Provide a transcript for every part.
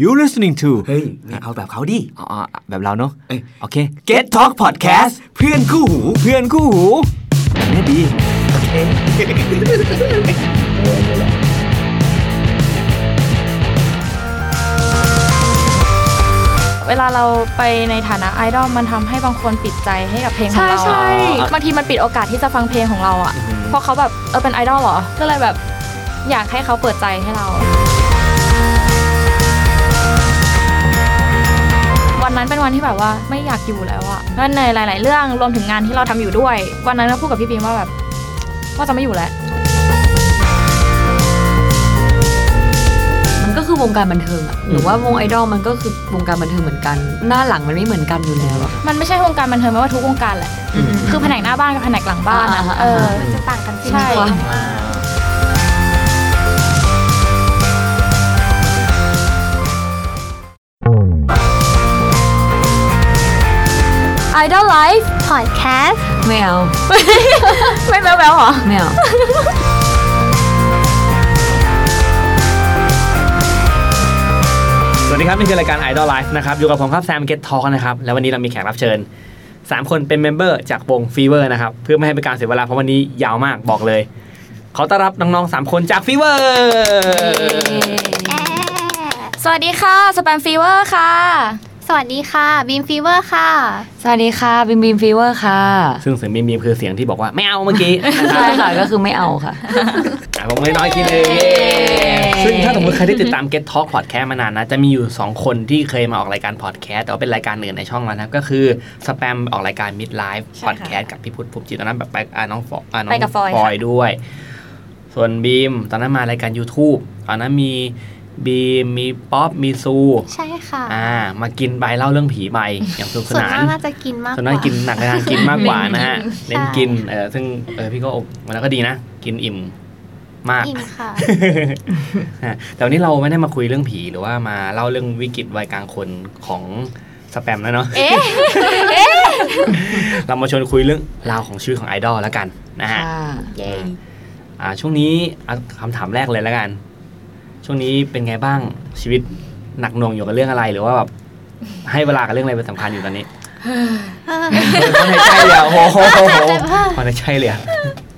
You listening to เฮ้ยไม่เอาแบบเขาดิอ๋อแบบเราเนาะเอ้ยโอเค Get Talk Podcast เพื่อนคู่หู เพื่อนคู่หูแบบนี้ดีเวลาเราไปในฐานะไอดอลมันทำให้บางคนปิดใจให้กับเพลงของเราใช่บางทีมันปิดโอกาสที่จะฟังเพลงของเราอะเพราะเขาแบบเออเป็นไอดอลเหรอ ก็เลยแบบอยากให้เขาเปิดใจให้เรา วันนั้นเป็นวันที่แบบว่าไม่อยากอยู่แล้วอะก็ในหลาย ๆ เรื่องรวมถึงงานที่เราทำอยู่ด้วย วันนั้นก็พูดกับพี่บีมว่าแบบว่าจะไม่อยู่แล้วมันก็คือวงการบันเทิงอะหรือว่าวงไอดอลมันก็คือวงการบันเทิงเหมือนกัน หน้าหลังมันไม่เหมือนกันอยู่แล้วอะมันไม่ใช่วงการบันเทิงไม่ว่าทุกวงการแหละคือแผนกหน้าบ้านกับแผนกหลังบ้านอะอ่าๆๆเออมันจะต่างกันจริงใช่ ไอดอลไลฟ์พอดแคสต์ไม่เอา ไม่แบ๊วๆหรอ ไม่เอา สวัสดีครับ นี่คือรายการ Idol Life นะครับ อยู่กับผมครับแซม Get Talk นะครับ แล้ววันนี้เรามีแขกรับเชิญ 3 คนเป็นเมมเบอร์จากวง Fever นะครับ เพื่อไม่ให้เป็นการเสียเวลา เพราะวันนี้ยาวมากบอกเลย ขอต้อนรับน้องๆ 3 คนจาก Fever สวัสดีค่ะ สแปมฟีเวอร์ค่ะส วัสดีค่ะบีมฟีเวอร์ค่ะ สวัสดีค่ะบิมบีมฟีเวอร์ค่ะ ซึ่งเสียงบีมบีมคือเสียงที่บอกว่าไม่เอาเมื่อกี้นะคใช่รับค่ะก็คือไม่เอาค่ะอะผมไม่น้อยทีนึงซึ่งถ้าสมมติใครที่ติดตาม Get Talk Podcast มานานนะ จะมีอยู่ 2 คนที่เคยมาออกรายการ Podcast แต่ว่าเป็นรายการอื่นในช่องเรานะครับก็คือสแปมออกรายการ Mid Life ใช่ค่ะ Podcast กับพี่พุทธภูมิจิตตอนนั้นแบบไปอ่าน้องฟออ่าน้องไปกับฟอยฟอยค่ะด้วย ส่วนบีมตอนนั้นมารายการ YouTube ตอนนั้นมี บีมมีป๊อปมีซูใช่ค่ะอ่ามากินใบเล่าเรื่องผีใบอย่างสนุกสส่วนนานมากน่าจะกินมากกส่วนว่านั้นกินหนักในทางกินมากกว่านะฮะใช่เน้นกินเออซึ่งเออพี่ก็อกวันนั้นก็ดีนะ กินอิ่มมากอิ่มค่ะฮะแต่วันนี้เราไม่ได้มาคุยเรื่องผีหรือว่ามาเล่าเรื่องวิกฤตวัยกลางคนของสแปมแล้วเนาะเอ๊ะเรามาชวนคุยเรื่องราวของชีวิตของไอดอลแล้วกันนะฮะค่ะอ่าช่วงนี้เอาคำถามแรกเลยแล้วกัน ช่วงนี้เป็นไงบ้างชีวิตหนักหน่วงอยู่กับเรื่องอะไรหรือว่าแบบให้เวลากับเรื่องอะไรเป็นสำคัญอยู่ตอนนี้พอในใจเลยอะโอ้โหพอในใจเลยอะ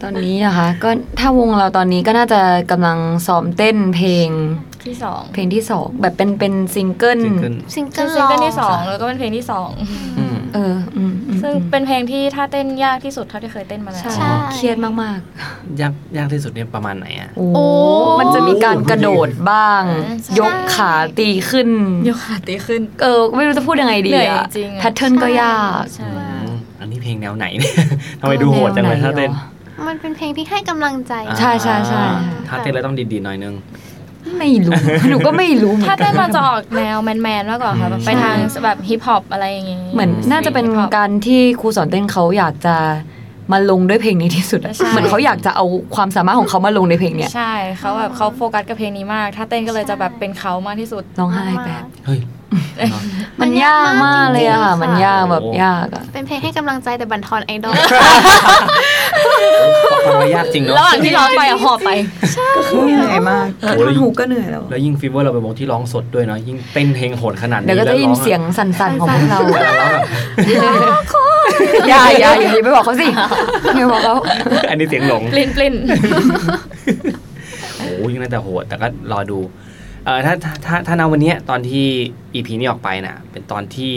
ตอนนี้นะคะก็ถ้าวงเราตอนนี้ก็น่าจะกำลังซ้อมเต้นเพลงที่สองเพลงที่สองแบบเป็นเป็นซิงเกิลจริงขึ้นซิงเกิคือลซิงเกิลที่สองค่ะแล้วก็เป็นเพลงที่สองอืมเอออืมอืม ซึ่งอืมเป็นเพลงที่ถ้าเต้นยากที่สุดเท่าที่เคยเต้นมาแล้วใช่ เครียดมากยากยากที่สุดเนี่ยประมาณไหนอะๆ โอ้มันจะมีการกระโดดบ้าง ใช่ ยกขาตีขึ้น ยกขาตีขึ้น เออไม่รู้จะพูดยังไงดีเหนื่อยอะจริงๆอะ pattern ก็ยาก ใช่ อืมอันนี้เพลงแนวไหนเนี่ย ทำไมดูโหดจังเลยถ้าเต้นมันเป็นเพลงที่ให้กำลังใจใช่ใช่ใช่ ถ้าเต้นแล้วต้องดีๆหน่อยนึง ไม่รู้หนูก็ไม่รู้เหมือนถ้ากัเต้นนมันจะออกแนวแมนๆมากกว่าค่ะแบบไปทางแบบฮิปฮอปอะไรอย่างงี้ เหมือนน่าจะเป็นการที่ครูสอนเต้นเขาอยากจะ มาลงด้วยเพลงนี้ที่สุดอะใช่เหมือนเขาอยากจะเอาความสามารถของเขามาลงในเพลงเนี้ยใช่เขาแบบเขาโฟกัสกับเพลงนี้มาก ถ้าเต้นก็เลยจะแบบเป็นเขามากที่สุดร้องไห้แบบเฮ้ยมันยากมากเลยอะค่ะจริงๆมันยากแบบโอ้ยากอะเป็นเพลงให้กำลังใจแต่บันทอนไอดอลฟังแล้วยากจริงเนาะระหว่างที่ร้องไปอะหอบไปเหนื่อยมากโอ้โหหูก็เหนื่อยแล้ว แล้วยิ่งฟีเวอร์เราเป็นวงที่ร้องสดด้วยเนาะยิ่งเต้นเพลงโหดขนาดนี้เดี๋ยวก็จะยินเสียงแสั่นๆของพวกเราล้วร้องแบบ อย่าอย่าอย่าอย่าไปบอกเขาสิอย่าบอกเขาอันนี้เสียงหลงปลิ้นปลิ้นโอ้โหยิ่งน่าจะโหดแต่ก็รอดูเออถ้าถ้าถ้าถ้าณวันเนี้ยตอนที่ EP นี้ออกไปน่ะ เป็นตอนที่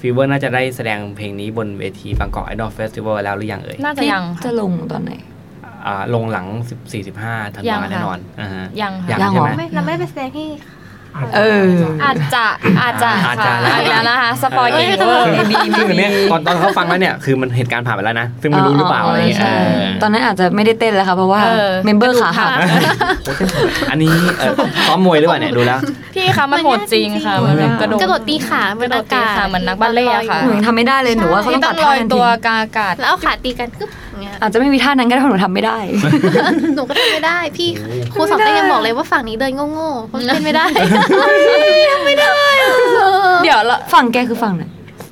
ฟีเวอร์น่าจะได้แสดงเพลงนี้บนเวทีบางกอกไอดอลเฟสติวัลแล้วหรือยังเอ่ยน่าจะยังจะค่ะลงตอนไหนอ่าลงหลัง 14 15ธันยัวางค่ะแน่นอนอ่าฮะยังค่ะยังยังใช่เหรอไหมไม่เราไม่ได้ไปแสดงที่ เอออาจจะอาจจะอาจจะค่ะแล้วอาจจะนะคะสปอยเก่งซึ่งเวอร์ซึ่งซึ่งอันเนี้ยตอนตอนเขาฟังแล้วเนี่ยคือมันเหตุการณ์ผ่านไปแล้วนะ ซึ่งไม่รู้หรือเปล่าอะไรอย่างเงี้ยใช่เออตอนนั้นอาจจะไม่ได้เต้นแล้วค่ะเพราะว่าเออเมมเบอร์ขาหักโอ้เต้นอันนี้เอ่อซ้อมมวยหรือเปล่าเนี่ยดูแล้วพี่คะมันโหดจริงค่ะมันแบบกระโดดกระโดดตีขาบกระนโดอาดตีกาศขาเหมือนนักบัลเล่ต์อะค่ะหนูยังทำไม่ได้เลยหนูว่าเขาที่ต้องต้ตัอดงลท่าอยทันตัทีวกลางอากาศแล้วเอาขาตีกันกึ๊บอย่างเงี้ย อาจจะไม่มีท่านั้นก็ได้เพราะหนูทำไม่ได้ หนูก็ทำไม่ได้ พี่ครูสอนเต้นยังบอกเลยว่าฝั่งนี้เดินโง่ๆเพราะเต้นไม่ได้ไม่ได้ เดี๋ยวละฝั่งแกคือฝั่งไหน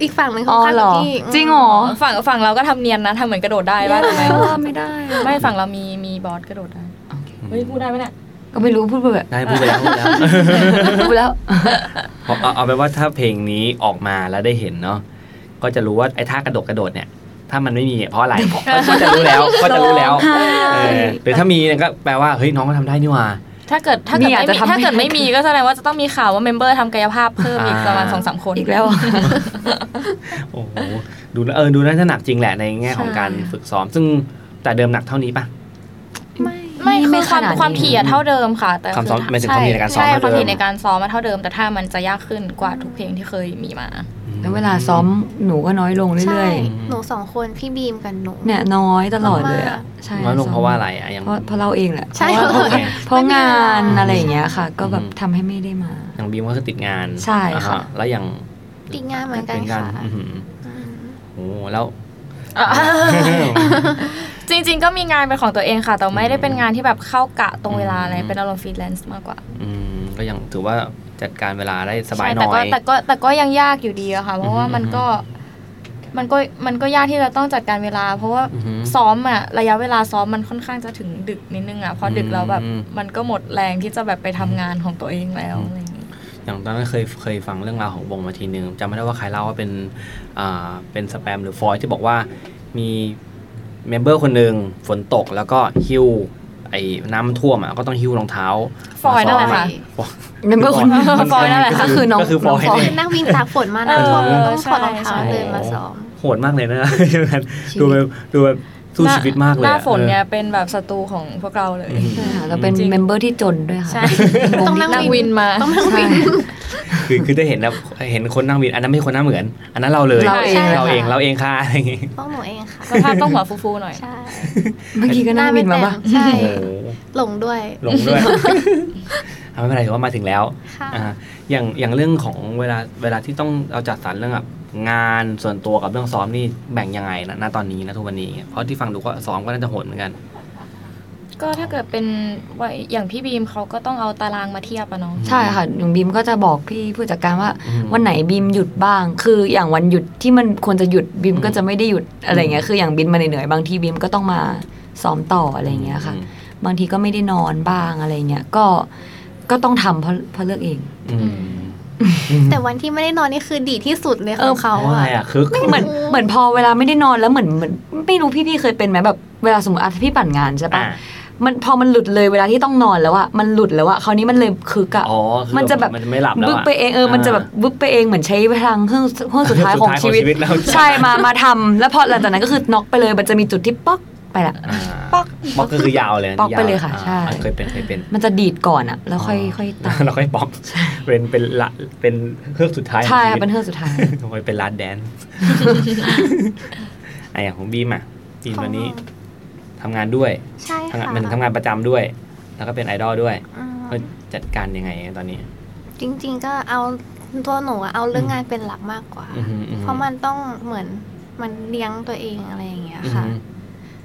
อีกฝั่งหนึ่งอ๋ข้าองเหรๆกับอพี่จริงเหรอฝั่งฝั่งเราก็ทำเนียนนะทำเหมือนกระโดดได้บ้างไหมว่าไม่ได้ ไม่ฝั่งเรามีมีบอสกระโดดได้เฮ้ยพูดได้ไหมเนี่ยก็ไม่รู้พูดไปแบบได้พูดไปแล้วพูดไปแล้วพูดไปแล้วพอเอาเอาเป็นว่าถ้าเพลงนี้ออกมาแล้วได้เห็นเนาะก็จะรู้ว่าไอ้ท่ากระโดดกระโดดเนี่ย ถ้ามันไม่มีเพราะอะไรก็ก็จะรู้แล้วก็จะรู้แล้วเออหรือถ้ามีเนี่ยก็แปลว่าเฮ้ยน้องก็ทำได้นี่หว่าถ้าเกิดถ้าเกิดมีอาจไม่จะมีทำถ้าเกิดไม่ไม่มีก็แสดงว่าจะต้องมีข่าวว่า member ทำกายภาพเพิ่มอีกประมาณอ่าสองสามคนอีกแล้วโอ้โหดูแล้วเออดูน่าจะหนักจริงแหละในแง่ของใช่การฝึกซ้อม ซึ่งแต่เดิมหนักเท่านี้ปะไม่ไม่ไม่คือความขนาดนี้ความถี่อะเท่าเดิมค่ะ แต่ความซ้อมคือหมายถึงความถี่ในการซ้อมใช่เท่าความเดิมถี่ในการซ้อมมาเท่าเดิม แต่ถ้ามันจะยากขึ้นกว่าทุกเพลงที่เคยมีมา แล้วเวลาซ้อมหนูก็น้อยลงใช่เรื่อยหนูสองคนพี่บีมกับหนูๆเนี่ยน้อยตลอดเลยอะใช่น้อยลงเพราะว่าอะไรอะยังเพราะเพราะเราเองแหละใช่เพราะว่าโอเคเพราะงานอะไรอย่างเงี้ยค่ะ ก็แบบอืมทำให้ไม่ได้มา อย่างบีมก็คือติดงานใช่ค่ะอ่าฮแล้วอย่างติดงานเหมือนกันเป็นการค่ะอื้อหืออืมโอ้แล้วจริง ๆ ก็มีงานเป็นของตัวเองค่ะ แต่ไม่ได้เป็นงานที่แบบเข้ากะตรงเวลาอะไรเป็นอารมณ์ฟรีแลนซ์มากกว่า อืมก็ยังถือว่า จัดการเวลาได้สบายใช่หแต่น่อก็ยแต่ก็แต่ก็ยังยากอยู่ดีอะค่ะ เพราะว่ามันก็มันก็มันก็ยากที่จะต้องจัดการเวลา เพราะว่าอือหือซ้อมอะระยะเวลาซ้อมมันค่อนข้างจะถึงดึกนิดนึงอะพอดึกแล้วแบบอืมมันก็หมดแรงที่จะแบบไปทำงานของตัวเองแล้วอะไรอย่างงี้อย่างตอนนั้นเคยเคยฟังเรื่องราวของวงมาทีนึงจำไม่ได้ว่าใครเล่าว่าเป็นอ่าเป็นสแปมหรือฟอยที่บอกว่ามีเมมเบอร์คนหนึ่งฝนตกแล้วก็หิ้ว ไอ้น้ำมันท่วมอะก็ต้องหิ้วรองเท้าฟอยนั่นแหละค่ะฟอยนั่นก็คนฟอยนั่นแหละค่ะก็คือน้องก็คือฟอยน้องฟอยเนี่ยนั่งวิ่งตากฝนมานะเออท่วมต้องใช่ถอดรองเท้าใช่เดินมาซ้อมโหดมากเลยนะดูแบบดูแบบ สู้ชีวิตมากเลยหน้าอะฝนเนี่ยเป็นแบบศัตรูของพวกเราเลยอืมใช่ค่ะเราเป็นจริงเมมเบอร์ที่จนด้วยค่ะใช่วต้องที่นั่งนั่งวินมาต้องนั่งวินคือคือได้เห็นแล้วเห็นคนนั่งวินอันนั้นไม่ใช่คนหน้าเหมือน อันนั้นเราเลยเราเองใช่เราเองค่ะเราเองค่ะอะไรอย่างงี้ต้องหนูเองค่ะสภาพต้องหัวฟูๆหน่อยใช่เมื่อกี้ก็นั่งวินมาปะใช่โอ้โหหลงด้วยหลงด้วยเอาไม่เป็นไรถือว่ามาถึงแล้วค่ะอ่าอย่างอย่างเรื่องของเวลาเวลาที่ต้องเราจัดสรรเรื่องแบบ งานส่วนตัวกับเรื่องซ้อมนี่แบ่งยังไงนะณตอนนี้นะทุกวันนี้ เพราะที่ฟังดูก็ซ้อมก็น่าจะโหดเหมือนกัน ก็ถ้าเกิดเป็นว่าอย่างพี่บีมเขาก็ต้องเอาตารางมาเทียบอะเนาะใช่ค่ะอย่างบีมก็จะบอกพี่ผู้จัดการว่า อืมวันไหนบีมหยุดบ้าง คืออย่างวันหยุดที่มันควรจะหยุดบีมก็จะไม่ได้หยุดอะไรเงี้ยคืออย่างบินมาเหนื่อยๆบางทีบีมก็ต้องมาซ้อมต่ออะไรเงี้ยค่ะ บางทีก็ไม่ได้นอนบ้างอะไรเงี้ยก็ก็ต้องทำเพราะเพราะเลือกเอง อืม แต่วันที่ไม่ได้นอนนี่คือดีที่สุดเลยของเขาเพราะอะไรอะอะคึกเหมือนเหมือนพอเวลาไม่ได้นอนแล้วเหมือนเหมือนไม่รู้พี่ๆเคยเป็นไหมแบบเวลาสมมติอะพี่ปั่นงานใช่ปะอ่ามันพอมันหลุดเลยเวลาที่ต้องนอนแล้วอะมันหลุดแล้วอะคราวนี้มันเลยคึกอะอ๋อคือมันจะแบบมันไม่หลับแล้วบึ๊บอะไปเองเออมันจะแบบบึ๊บไปเองเหมือนใช้พลังเครื่องเครื่องสุดท้ายของชีวิตแล้วใช่มามาทำแล้วพอหลังจากนั้นก็คือน็อกไปเลยมันจะมีจุดที่ป๊อก ไปละอ่าป๊อกป๊อกก็คือยาวเลยป๊อกไปเลยค่ะาใช่เคยเป็นเคยเป็น มันจะดีดก่อนอะแล้วค่อยค่อยตามเราค่อยป๊อกเป็นเป็นละเป็นเครื่องสุดท้ายของใช่ชีค่ะวิตเป็นเครื่องสุดท้ายทำไมเป็นร้านแดนซ์ไอะอย่างของบีมอะบีมวันนี้ทำงานด้วยใช่ทำงานค่ะมันทำงานประจำด้วย แล้วก็เป็นไอดอลด้วยอืมก็จัดการยังไงตอนนี้ จริง ๆ ก็เอาตัวหนูอะเอาเรื่องงานเป็นหลักมากกว่าอือหืออือหือเพราะมันต้องเหมือนมันเลี้ยงตัวเองอะไรอย่างเงี้ยอือค่ะหือ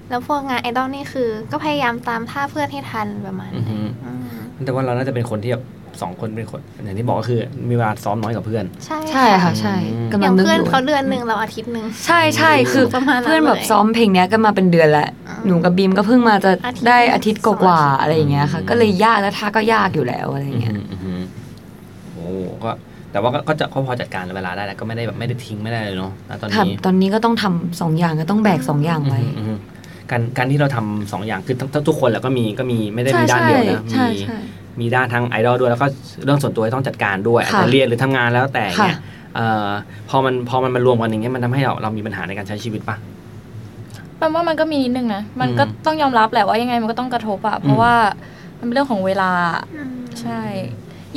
แล้วพวกงานไอดอลนี่คือ ก็พยายามตามท่าเพื่อนให้ทันประมาณอือหืนี้ออืมแต่ว่าเราน่าจะเป็นคนที่แบบสองคนเป็นคนอย่างที่บอกก็คือ มีเวลาซ้อมน้อยกว่าเพื่อน ใช่ใช่ค่ะใช่อืมกำอลัย่างงนึกเพื่อนอยู่เขาเดือนหนึ่งเราอาทิตย์หนึ่งใช่ใช่คือประมาณนั้นเพื่อนแบบเลยซ้อมเพลงเนี้ยกันมาเป็นเดือนแล้วอืมหนูกับบีมก็เพิ่งมาจะอาทิตย์ได้อาทิตย์กว่าๆอะไรอย่างเงี้ยค่ะอืมก็เลยยากแล้วท่าก็ยากอยู่แล้วอะไรอย่างเงี้ยอือหืออือหือโอ้ก็แต่ว่าก็ก็จะก็พอจัดการเวลาได้แล้วก็ไม่ได้แบบไม่ได้ทิ้งไม่ได้เลยเนาะณตอนค่ะนี้ตอนนี้ก็ต้องทำสองอย่างก็ต้องแบกสองอย่างไว้อืมอืม การการที่เราทำสองอย่างคือทั้งทั้งทุกคนแหละก็มีก็มีไม่ได้มีด้านเดียวนะใช่มีใช่มีด้านทั้งไอดอลด้วยแล้วก็เรื่องส่วนตัวที่ต้องจัดการด้วยอาจค่ะจะเรียนหรือทำงานแล้วแต่ค่ะเนี่ยเอ่อพอมันพอมันมารวมกันอย่างเงี้ยมันทำให้เราเรามีปัญหาในการใช้ชีวิตปะแปลว่ามันก็มีนิดนึงนะมันอืมก็ต้องยอมรับแหละว่ายังไงมันก็ต้องกระทบอะเพอืราะมว่ามันเป็นเรื่องของเวลาอืมใช่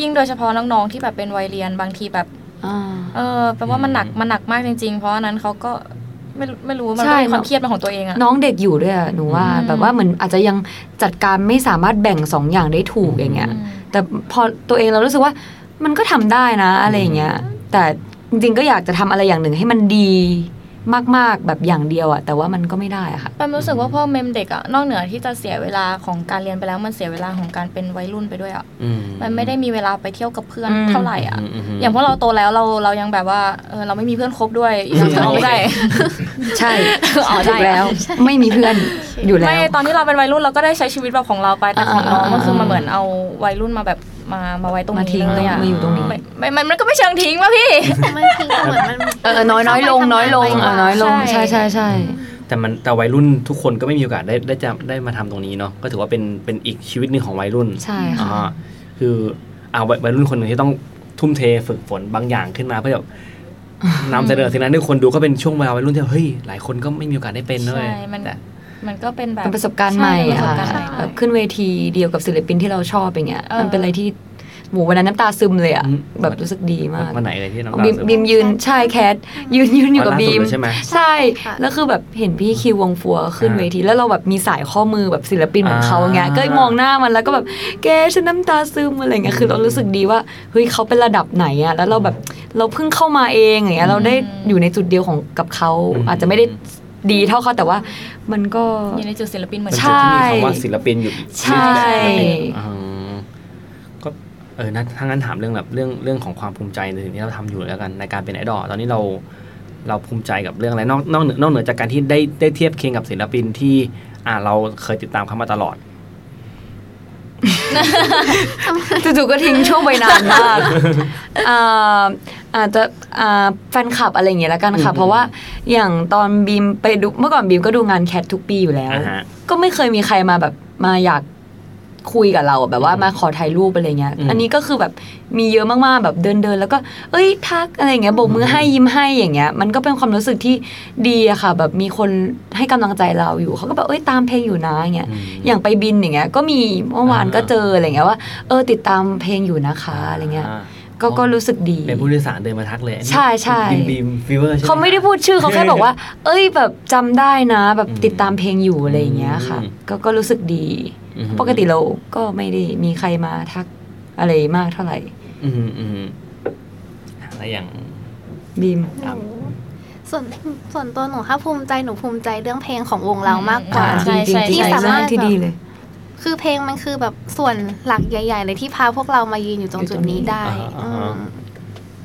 ยิ่งโดยเฉพาะน้องๆที่แบบเป็นวัยเรียนบางทีแบบอ่าเออแปลว่ามันหนักมันหนักมากจริง ๆ เพราะอันนั้นเขาก็ ไม่รู้ไม่รู้มันใช่ก็มีความเครียดเป็นของตัวเองอะน้องเด็กอยู่ด้วยอะหนูว่าอืมแบบว่าเหมือนอาจจะยังจัดการไม่สามารถแบ่งสองอย่างได้ถูกอย่างเงี้ยอืมแต่พอตัวเองเรารู้สึกว่ามันก็ทำได้นะอะไรอย่างเงี้ยแต่จริงๆก็อยากจะทำอะไรอย่างหนึ่งให้มันดี มาก ๆ แบบอย่างเดียวอะแต่ว่ามันก็ไม่ได้อะค่ะแปมรู้สึกว่าพ่อเมมเด็กอะนอกเหนือที่จะเสียเวลาของการเรียนไปแล้วมันเสียเวลาของการเป็นวัยรุ่นไปด้วยอะอืมมันไม่ได้มีเวลาไปเที่ยวกับเพื่อนอืมเท่าไหร่อะมมมอย่างพวกเราโตแล้วเราเรายังแบบว่าเออเราไม่มีเพื่อนคบด้วยอย่างเราไม่ได้ ใช่อ๋อถูกแล้วใช่ไม่มีเพื่อนอยู่แล้วไม่ตอนที่เราเป็นวัยรุ่นเราก็ได้ใช้ชีวิตแบบของเราไปแต่ของน้องอ่ามันคืออ่ามาเหมือนเอาวัยรุ่นมาแบบ มามาไว้ตรงมาทิ้นี้งเลยอะมาอยู่ตรงนี้ไม่ไม่มันมันก็ไม่เชิงทิ้งป่ะพี่มันทิ้งก็เหมือนมันเออน้อยน้อยลงน้อยลงเออน้อยลงใช่ ใช่ใช่ใช่ แต่มันแต่วัยรุ่นทุกคนก็ไม่มีโอกาสได้ได้จะได้มาทำตรงนี้เนาะก็ถือว่าเป็นเป็นอีกชีวิตหนึ่งของวัยรุ่นใช่ค่ะ อ่าคืออ่าวัยวัยรุ่นคนหนึ่งที่ต้องทุ่มเทฝึกฝนบางอย่างขึ้นมาเพื่อแบบนำเสนอสิ่งนั้นให้คนดูก็เป็นช่วงเวลาวัยรุ่นที่เฮ้ยหลายคนก็ไม่มีโอกาสได้เป็นเลยใช่มัน แต่ มันก็เป็นแบบเป็นประสบการณ์ใหม่ช่อะเป็นประสบค่ะการณ์ใหม่แบบขึ้นเวทีเดียวกับศิลปินที่เราชอบอย่างเงี้ยเออมันเป็นอะไรที่หมูวันนั้นน้ำตาซึมเลยอะอืมแบบรู้สึกดีมากวันไหนเลยที่น้ำตาบีมซึมบีมยืนใช่แคทยืนยืนอยู่กับวันล่าบีสุดมเลยใช่ไหมใช่ค่ะแล้วคือแบบเห็นพี่คิววงฟัวขึ้นอ่าเวทีแล้วเราแบบมีสายข้อมือแบบศิลปินเหมือนเขาอย่างเงี้ยอ่าก็มองหน้ามันแล้วก็แบบแกฉันน้ำตาซึมอะไรเงี้ยคือเรารู้สึกดีว่าเฮ้ยเขาเป็นระดับไหนอะแล้วเราแบบเราเพิ่งเข้ามาเองอย่างเงี้ยเราได้อยู่ในจุดเดียวของกับเขาอาจจะไม่ได้ ดีเท่าเขาแต่ว่ามันก็อยู่ในจุดศิลปินเหมือนเป็นกัใช่จุดที่มีคำว่าศิลปินอยู่ใช่อ่าก็เออนะถ้างั้นถามเรื่องแบบเรื่องเรื่องของความภูมิใจในสิ่งที่เราทำอยู่แล้วกันในการเป็นไอดอลตอนนี้เราเราภูมิใจกับเรื่องอะไรนอกนอกเหนือนอกเหนือจากการที่ได้ได้เทียบเคียงกับศิลปินที่อ่าเราเคยติดตามเขามาตลอดจู่ๆก็ทิ้งช่วงไปนานมาก อ่าอาจจะอ่าแฟนคลับอะไรอย่างเงี้ยแล้วกันค่ะอืมเพราะว่าอย่างตอนบีมไปดูเมื่อก่อนบีมก็ดูงานแคททุกปีอยู่แล้วอ่าฮะก็ไม่เคยมีใครมาแบบมาอยากคุยกับเราแบบว่าอืมมาขอถ่ายรูปอะไรเงี้ยอืมอันนี้ก็คือแบบมีเยอะมากๆแบบเดินเดินๆแล้วก็ เอ้ยทักอะไรเงี้ยโบกมือให้ยิ้มให้อย่างเงี้ย มันก็เป็นความรู้สึกที่ดีอะค่ะ แบบมีคนให้กำลังใจเราอยู่เขาก็แบบเอ้ยตามเพลงอยู่นะอย่างเงี้ยอืมอย่างไปบินอย่างเงี้ยก็มีเมื่อวานอ่าก็เจออะไรเงี้ยว่า เออติดตามเพลงอยู่นะคะอะไรเงี้ยา ก็ก็รู้สึกดี เป็นผู้โดยสารเดินมาทักเลยอันนี้ใช่ใช่บีมบีมฟีเวอร์ใช่หเขาไม่ได้พูดชื่อเขาแค่บอกว่า เอ้ยแบบจำได้นะ แบบอืมติดตามเพลงอยู่อะไรอย่างเงี้ยค่ะอืมก็ก็รู้สึกดีอืมปกติเราก็ไม่ได้มีใครมาทักอะไรมากเท่าไหร่ อืมอืมแล้วอย่างบีมหนูส่วนส่วนตัวหนูถ้าภูมิใจหนูภูมิใจเรื่องเพลงของวงเรามากกว่าอ่าจริงจริงที่ที่สามารถที่ดีเลย คือเพลงมันคือแบบส่วนหลักใหญ่ ๆ เลยที่พาพวกเรามายืนอยู่ตรงจุดนี้ได้อ่าอือ่าม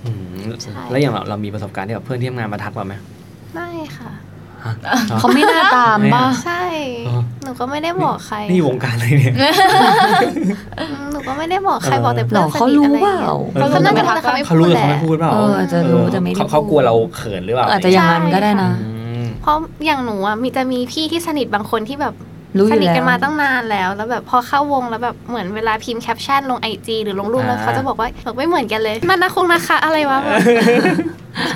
อืมใช่แล้วอย่างเราเรามีประสบการณ์ที่แบบเพื่อนที่ทำงานมาทักเราไหมไม่ค่ะฮะเขาไม่น่าตามป่ะใช่อ๋อหนูก็ไม่ได้บอกใคร นี่วงการอะไรเนี่ยอืมหนูก็ไม่ได้บอกใครเออบอกแต่หรเพื่ออนสเขานิทรู้อะไรเปอย่างล่าเงี้ยเขาน่าจะรู้แต่เขาไม่เขาพูรู้ดแต่แหเขาละไม่พูดเปล่าเอออาจจะรู้แต่ไม่ได้เขาเขาพูดกลัวเราเขินหรือเปล่าอาจจะอย่างนั้นก็ได้นะอืมเพราะอย่างหนูอะมีจะมีพี่ที่สนิทบางคนที่แบบ รู้อสยู่นิทแล้วกันมาตั้งนานแล้ว แล้วแบบพอเข้าวงแล้วแบบเหมือนเวลาพิมพ์แคปชั่นลงไอจีหรือลงรูปแล้วอ่าเขาจะบอกว่าแบบไม่เหมือนกันเลย มันนะคงนะคะอะไรวะแบบ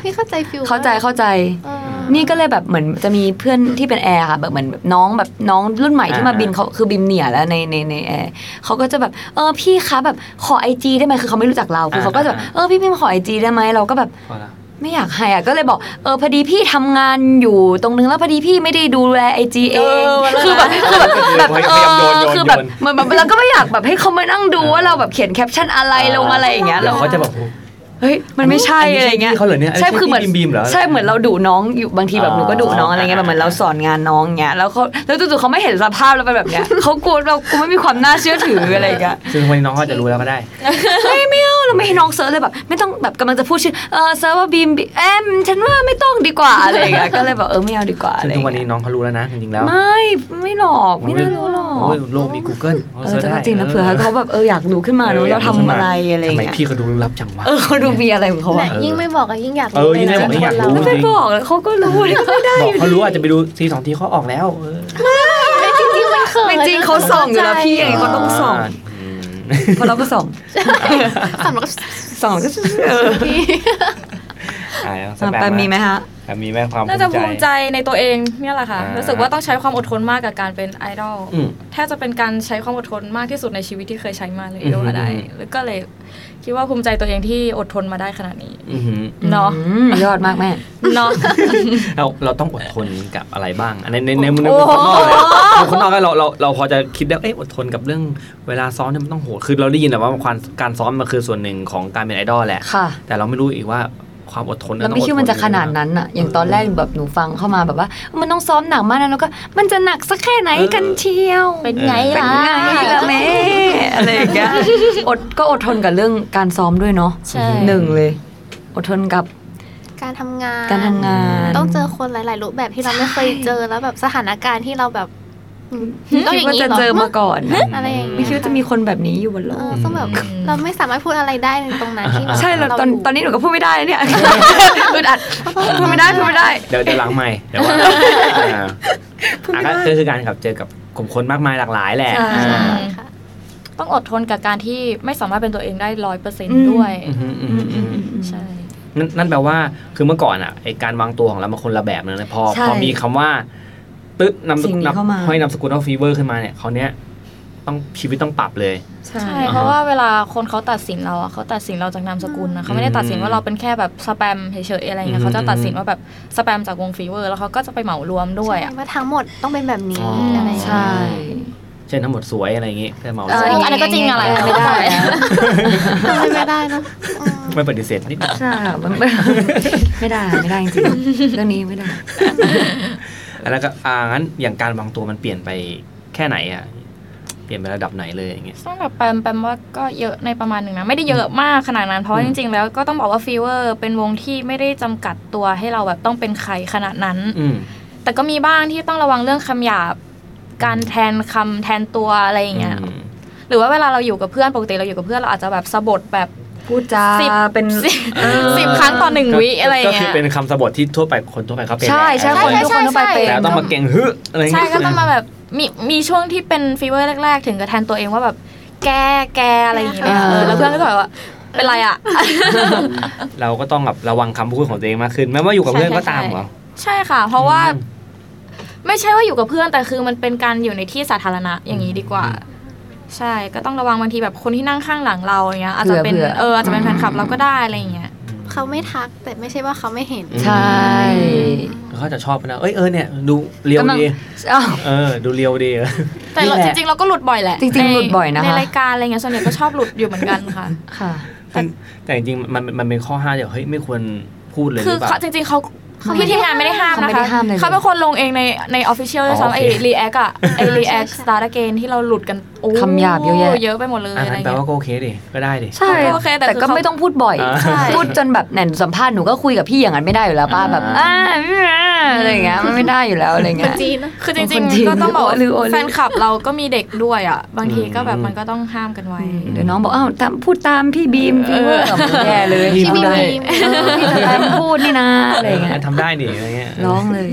พี่เข้าใจ feel เข้าใจเข้าใจเออนี่ก็เลยแบบเหมือนจะมีเพื่อนที่เป็นแอร์ค่ะแบบเหมือนแบบน้องแบบน้องรุ่นใหม่ที่มาอ่าบินเขาคือบิมเนี่ยแล้วในในในแอร์เขาก็จะแบบเออพี่คะแบบขอ IG ได้ไหมคือเขาไม่รู้จักเราคือเขาก็จะแบบเออพี่บิมขอ IG ได้ไหมเราก็แบบพอละ ไม่อยากให้อะก็เลยบอกเออพอดีพี่ทำงานอยู่ตรงนึงแล้วพอดีพี่ไม่ได้ดูแล IG เองคือแบบคือแบบแบบเออคือแบบเหมือนแบบเราก็ไม่อยากแบบให้เขามานั่งดูว่าเราแบบเขียนแคปชั่นอะไรลงอะไรอย่างเงี้ยเดี๋ยวเราเขาจะแบบ เฮ้ยมันไม่ใช่อันนี้อะไรเงี้ยใช่พี่เขาเหรอเนี่ยอันนี้ใช่ใช่คือเหมือนพี่บีมๆเหรอใช่เหมือนเราดุน้องอยู่บางทีแบบอ๋อหนูก็ดุน้องอะไรเงี้ยแบบเหมือนเราสอนงานน้องเงี้ยแล้วเขาแล้วจู่ๆเขาไม่เห็นสภาพแล้วเป็นแบบเนี้ยเขากลัวเรากูไม่มีความน่าเชื่อถืออะไรเงี้ยซึ่งวันนี้น้องเขาจะรู้แล้วก็ได้ไม่ไม่เอาเราไม่ให้น้อง search เลยแบบ ไม่ต้องแบบกำลังจะพูดชื่อเออ search ว่าบีมแอมฉันว่าไม่ต้องดีกว่าอะไรเงี้ยก็เลยแบบเออไม่เอาดีกว่าอะซึ่งไรทุกวันนี้เงี้ยน้องเขารู้แล้วนะจริงๆแล้ว ไม่ไม่หรอกไม่น่ารู้หรอกโอ้ยโลกมี Google เออแต่ก็จริงนะเผื่อเขาแบบเอออยากรู้ขึ้นมาเนอะเราทำอะไรอะไรทำไมเงี้ยพี่เขาดูลึกลับจังวะเออเขาดูมีอะไรของเขาไหนอะยิ่งไม่บอกอะยิ่งอยากเออยิ่งไม่บอกยิ่งอยากรู้ไม่ไปบอกแล้วเขาก็รู้ก็ไม่ได้บอกอยู่เขาดีรู้อาจจะไปดูทีสองทีเขาออกแล้วเออไม่จริงๆมันเขินไม่จริงเขาส่องอยู่แล้วพี่ไงเขาต้องส่องอืมเพราะเราก็ส่องสำหรับส่องก็เออพี่อ่าแล้วสอะแปมแปมมีไหมฮะแปมมีไหมความน่าจะภูมิใจในตัวเองเนี่ยแหละค่ะอ่ารู้รู้สึกว่าต้องใช้ความอดทนมากกับการเป็นไอดอลอืมแทบจะเป็นการใช้ความอดทนมากที่สุดในชีวิตที่เคยใช้มาเลยอืมก็ว่าได้อืมแล้วก็เลย คิดว่าภูมิใจตัวเองที่อดทนมาได้ขนาดนี้อือหือเนาะอืมยอดมากแม่เนาะเราเราต้องอดทนกับอะไรบ้างในในในในมุมคนนอกเลยมุมคนนอกก็เราเราเราพอจะคิดได้เอ๊ะอดทนกับเรื่องเวลาซ้อมเนี่ยมันต้องโหดคือเราได้ยินแต่ว่าการการซ้อมมันคือส่วนหนึ่งของการเป็นไอดอลแหละค่ะแต่เราไม่รู้อีกว่า ความอดทนเราไม่คิดว่ามันจะขนาดนั้นอะอย่างตอนแรกแบบหนูฟังเข้ามาแบบว่า มันต้องซ้อมหนักมากนะแล้วก็ มันจะหนักสักแค่ไหนกันเชียว เป็นไงเป็นล่ะไงล่ะแม่อะไรอย่างเงี้ยอดก็อดทนกับเรื่องการซ้อมด้วยเนาะใช่หนึ่งเลย อดทนกับการทำงานการทำงาน ต้องเจอคนหลาย ๆ รูปแบบที่เราไม่เคยเจอแล้วแบบสถานการณ์ที่เราแบบอืม ต้องอคิดย่างว่านี้จะเหรอเจอมาก่อนอะไรอย่างไม่เงี้ยคิดว่าจะมีคนแบบนี้อยู่บนโลเอกอซึ่งแบบเราไม่สามารถพูดอะไรได้ในตรงนั้นที่แบบใช่แล้วตอนยู่ตอนนี้หนูก็พูดไม่ได้เนี่ยอึดอัดพูดไม่ได้พูดไม่ได้ เดี๋ยวเดี๋ยวหลังใหม่เดี๋ยวว่าอ่าอะก็ก็คือการกับเจอกับกลุ่มคนมากมายหลากหลายแหละใช่อ่าใช่ค่ะต้องอดทนกับการที่ไม่สามารถเป็นตัวเองได้ร้อยเปอร์เซ็นต์อืมด้วยอืมอืมอืมอืมใช่นั่นนั่นแปลว่าคือเมื่อก่อนอะไอการวางตัวของเรามันคนละแบบเลยนะพอใช่พอมีคำว่า ตึ๊ดนำสสิ่งกุลนี้เข้ามา ห้อยนามสกุล of ฟีเวอร์ขึ้นมาเนี่ยเขาวเนี้ยต้องชีวิตต้องปรับเลย ใช่ ใช่ เพราะว่าเวลาคนเขาตัดสินเราอะเขาตัดสินเราจากนามสกุลนะเขาไม่ได้ตัดสินว่าเราเป็นแค่แบบแปมเฉยๆอะไรเงี้อืมเขาจะตัดสินว่าแบบแปมจากวงฟีเวอร์แล้วเขาก็จะไปเหมารวมด้วยอะใช่ว่าทั้งหมดต้องเป็นแบบนี้อ๋ออ อะไรอย่างใช่เงี้ยเช่นทั้งหมดสวยอะไรอย่างงี้แต่เหมาเออ อันนี้ก็จริงอะไรไม่ได้อะทำไม่ได้นะอืมไม่ปฏิเสธนิดหน่อย ใช่ค่ะมันไม่ไม่ได้ไม่ได้จริงๆเรื่องนี้ไม่ได้ แล้วก็อ่างั้นอย่างการวางตัวมันเปลี่ยนไปแค่ไหนอะเปลี่ยนไประดับไหนเลยอย่างเงี้ยสำหรับแปมแปมว่าก็เยอะในประมาณหนึ่งนะไม่ได้เยอะมากขนาดนั้นเพราะว่าจริง ๆ แล้วก็ต้องบอกว่าฟีเวอร์เป็นวงที่ไม่ได้จำกัดตัวให้เราแบบต้องเป็นใครขนาดนั้นอืมแต่ก็มีบ้างที่ต้องระวังเรื่องคำหยาบ การแทนคำแทนตัวอะไรอย่างเงี้ยอืมหรือว่าเวลาเราอยู่กับเพื่อนปกติเราอยู่กับเพื่อนเราอาจจะแบบสะบดแบบ พูดจาสิบเป็นสิบเออสิบครั้งต่อหนึ่งวิอะไรอย่างก็คืเงี้อยเป็นคำสะบทที่ทั่วไปคนทั่วไปเขาเป็นใช่ใช่แหละคนใช่ทุกคนทั่วไปใช่เป็นแล้วต้องมาเก่งฮึอะไรอย่างใช่เงี้ยก็ต้องมาแบบมีมีช่วงที่เป็นฟีเวอร์แรก ๆ ถึงกับแทนตัวเองว่าแบบแกแกอะไรอย่างเงี้ยอ่าเออแล้วเพื่อนก็จะแบบว่าเป็นไรอะ เราก็ต้องแบบระวังคำพูดของตัวเองมากขึ้นแม้ว่าอยู่กับเพื่อนก็ตามเหรอใช่ค่ะ เพราะว่าอืมไม่ใช่ว่าอยู่กับเพื่อนแต่คือมันเป็นการอยู่ในที่สาธารณะอย่างนี้ดีกว่า ใช่ก็ต้องระวังบางทีแบบคนที่นั่งข้างหลังเราอย่างเงี้ยอาจจะเป็นเผื่อ เอออาจจะเป็นแฟนคลับเราก็ได้อะไรอย่างเงี้ย เขาไม่ทักแต่ไม่ใช่ว่าเขาไม่เห็น ใช่ เขาจะชอบนะ เอ้ยเออเนี่ยดูเรียวกำลัง ดี อ้าว เออ ดูเรียวดี แต่เรานี่แหจละ ริงๆเราก็หลุดบ่อยแหละจริงๆในหลุดบ่อยนะคะ ในรายการอะไรเงี้ยส่วนใหญ่ก็ชอบหลุดอยู่เหมือนกันค่ะ ค่ะ แต่แต่จริงๆมันมันเป็นข้อห้ามที่แบบเฮ้ยไม่ควรพูดเลยหคืรืออเปล่าเขาจริงๆเขา พี่ทีมงานไม่ได้ห้ามเขานะไม่ได้คะ ห้ามเลยเขาเป็นคนลงเองในในออฟฟิเชียลด้วยอ๋อซ้ำไอ้โอเค รีแอคอะไอ้รีแอคใช่สตาร์ทเกนที่เราหลุดกันโอ้คำหยาบเยอะแยะ เยอะไปหมดเลยอันอะไรนั้นแปลเงี้ยว่าก็โอเคดิก็ได้ดิ ใช่โอเคแต่แต่คือก็เขาไม่ต้องพูดบ่อย อ่า ใช่ พูดจนแบบแหน่นสัมภาษณ์หนูก็คุยกับพี่อย่างนั้นไม่ได้อยู่แล้วป้าแบบอ่าอ่าอะไรอย่างเงี้ยมันไม่ได้อยู่แล้วอะไรคเงี้นยจีนนะ คือจคริงนจีนๆ ก็ต้องบอกว่าหรือโอหรือแฟนคลับเราก็มีเด็กด้วยอะ บางทีก็แบบอืมมันก็ต้องห้ามกันไว้ เดี๋ยวน้องบอกอ้าวตามพูดตามพี่บีมพี่เวอร์แย่เลยพี่พี่ได้บีม เออพี่จะตามพูดนี่นะอะไรอย่างเงี้ยทำได้ดิอะไรเงี้ยร้องเลย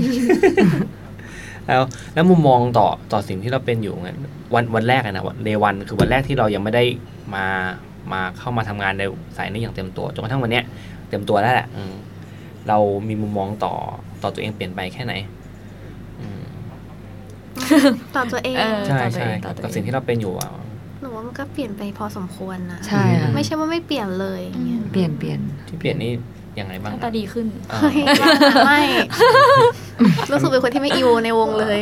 แล้วแล้วมุมมองต่อต่อสิ่งที่เราเป็นอยู่ไงวันวันแรกอะนะวันเดวันคือวันแรกที่เรายังไม่ได้มามาเข้ามาทำงานในสายนี้อย่างเต็มตัวจนกระทั่งวันเนี้ยเต็มตัวแล้วแหละอืมเรามีมุมมองต่อต่อตัวเองเปลี่ยนไปแค่ไหนอืมต่อตัวเองเออใช่ต่อตัวใช่เองต่อตัวกับเองสิ่งที่เราเป็นอยู่อะหนูว่ามันก็เปลี่ยนไปพอสมควรนะใช่ค่ะไม่ใช่ว่าไม่เปลี่ยนเลยอย่างเงี้ยเปลี่ยนเปลี่ยนที่เปลี่ยนนี่ ยังไงบ้างหน้าอะตาดีขึ้นอ่าเฮ้ยไม่รู้สึกเป็นคนที่ไม่อีโวในวงเลย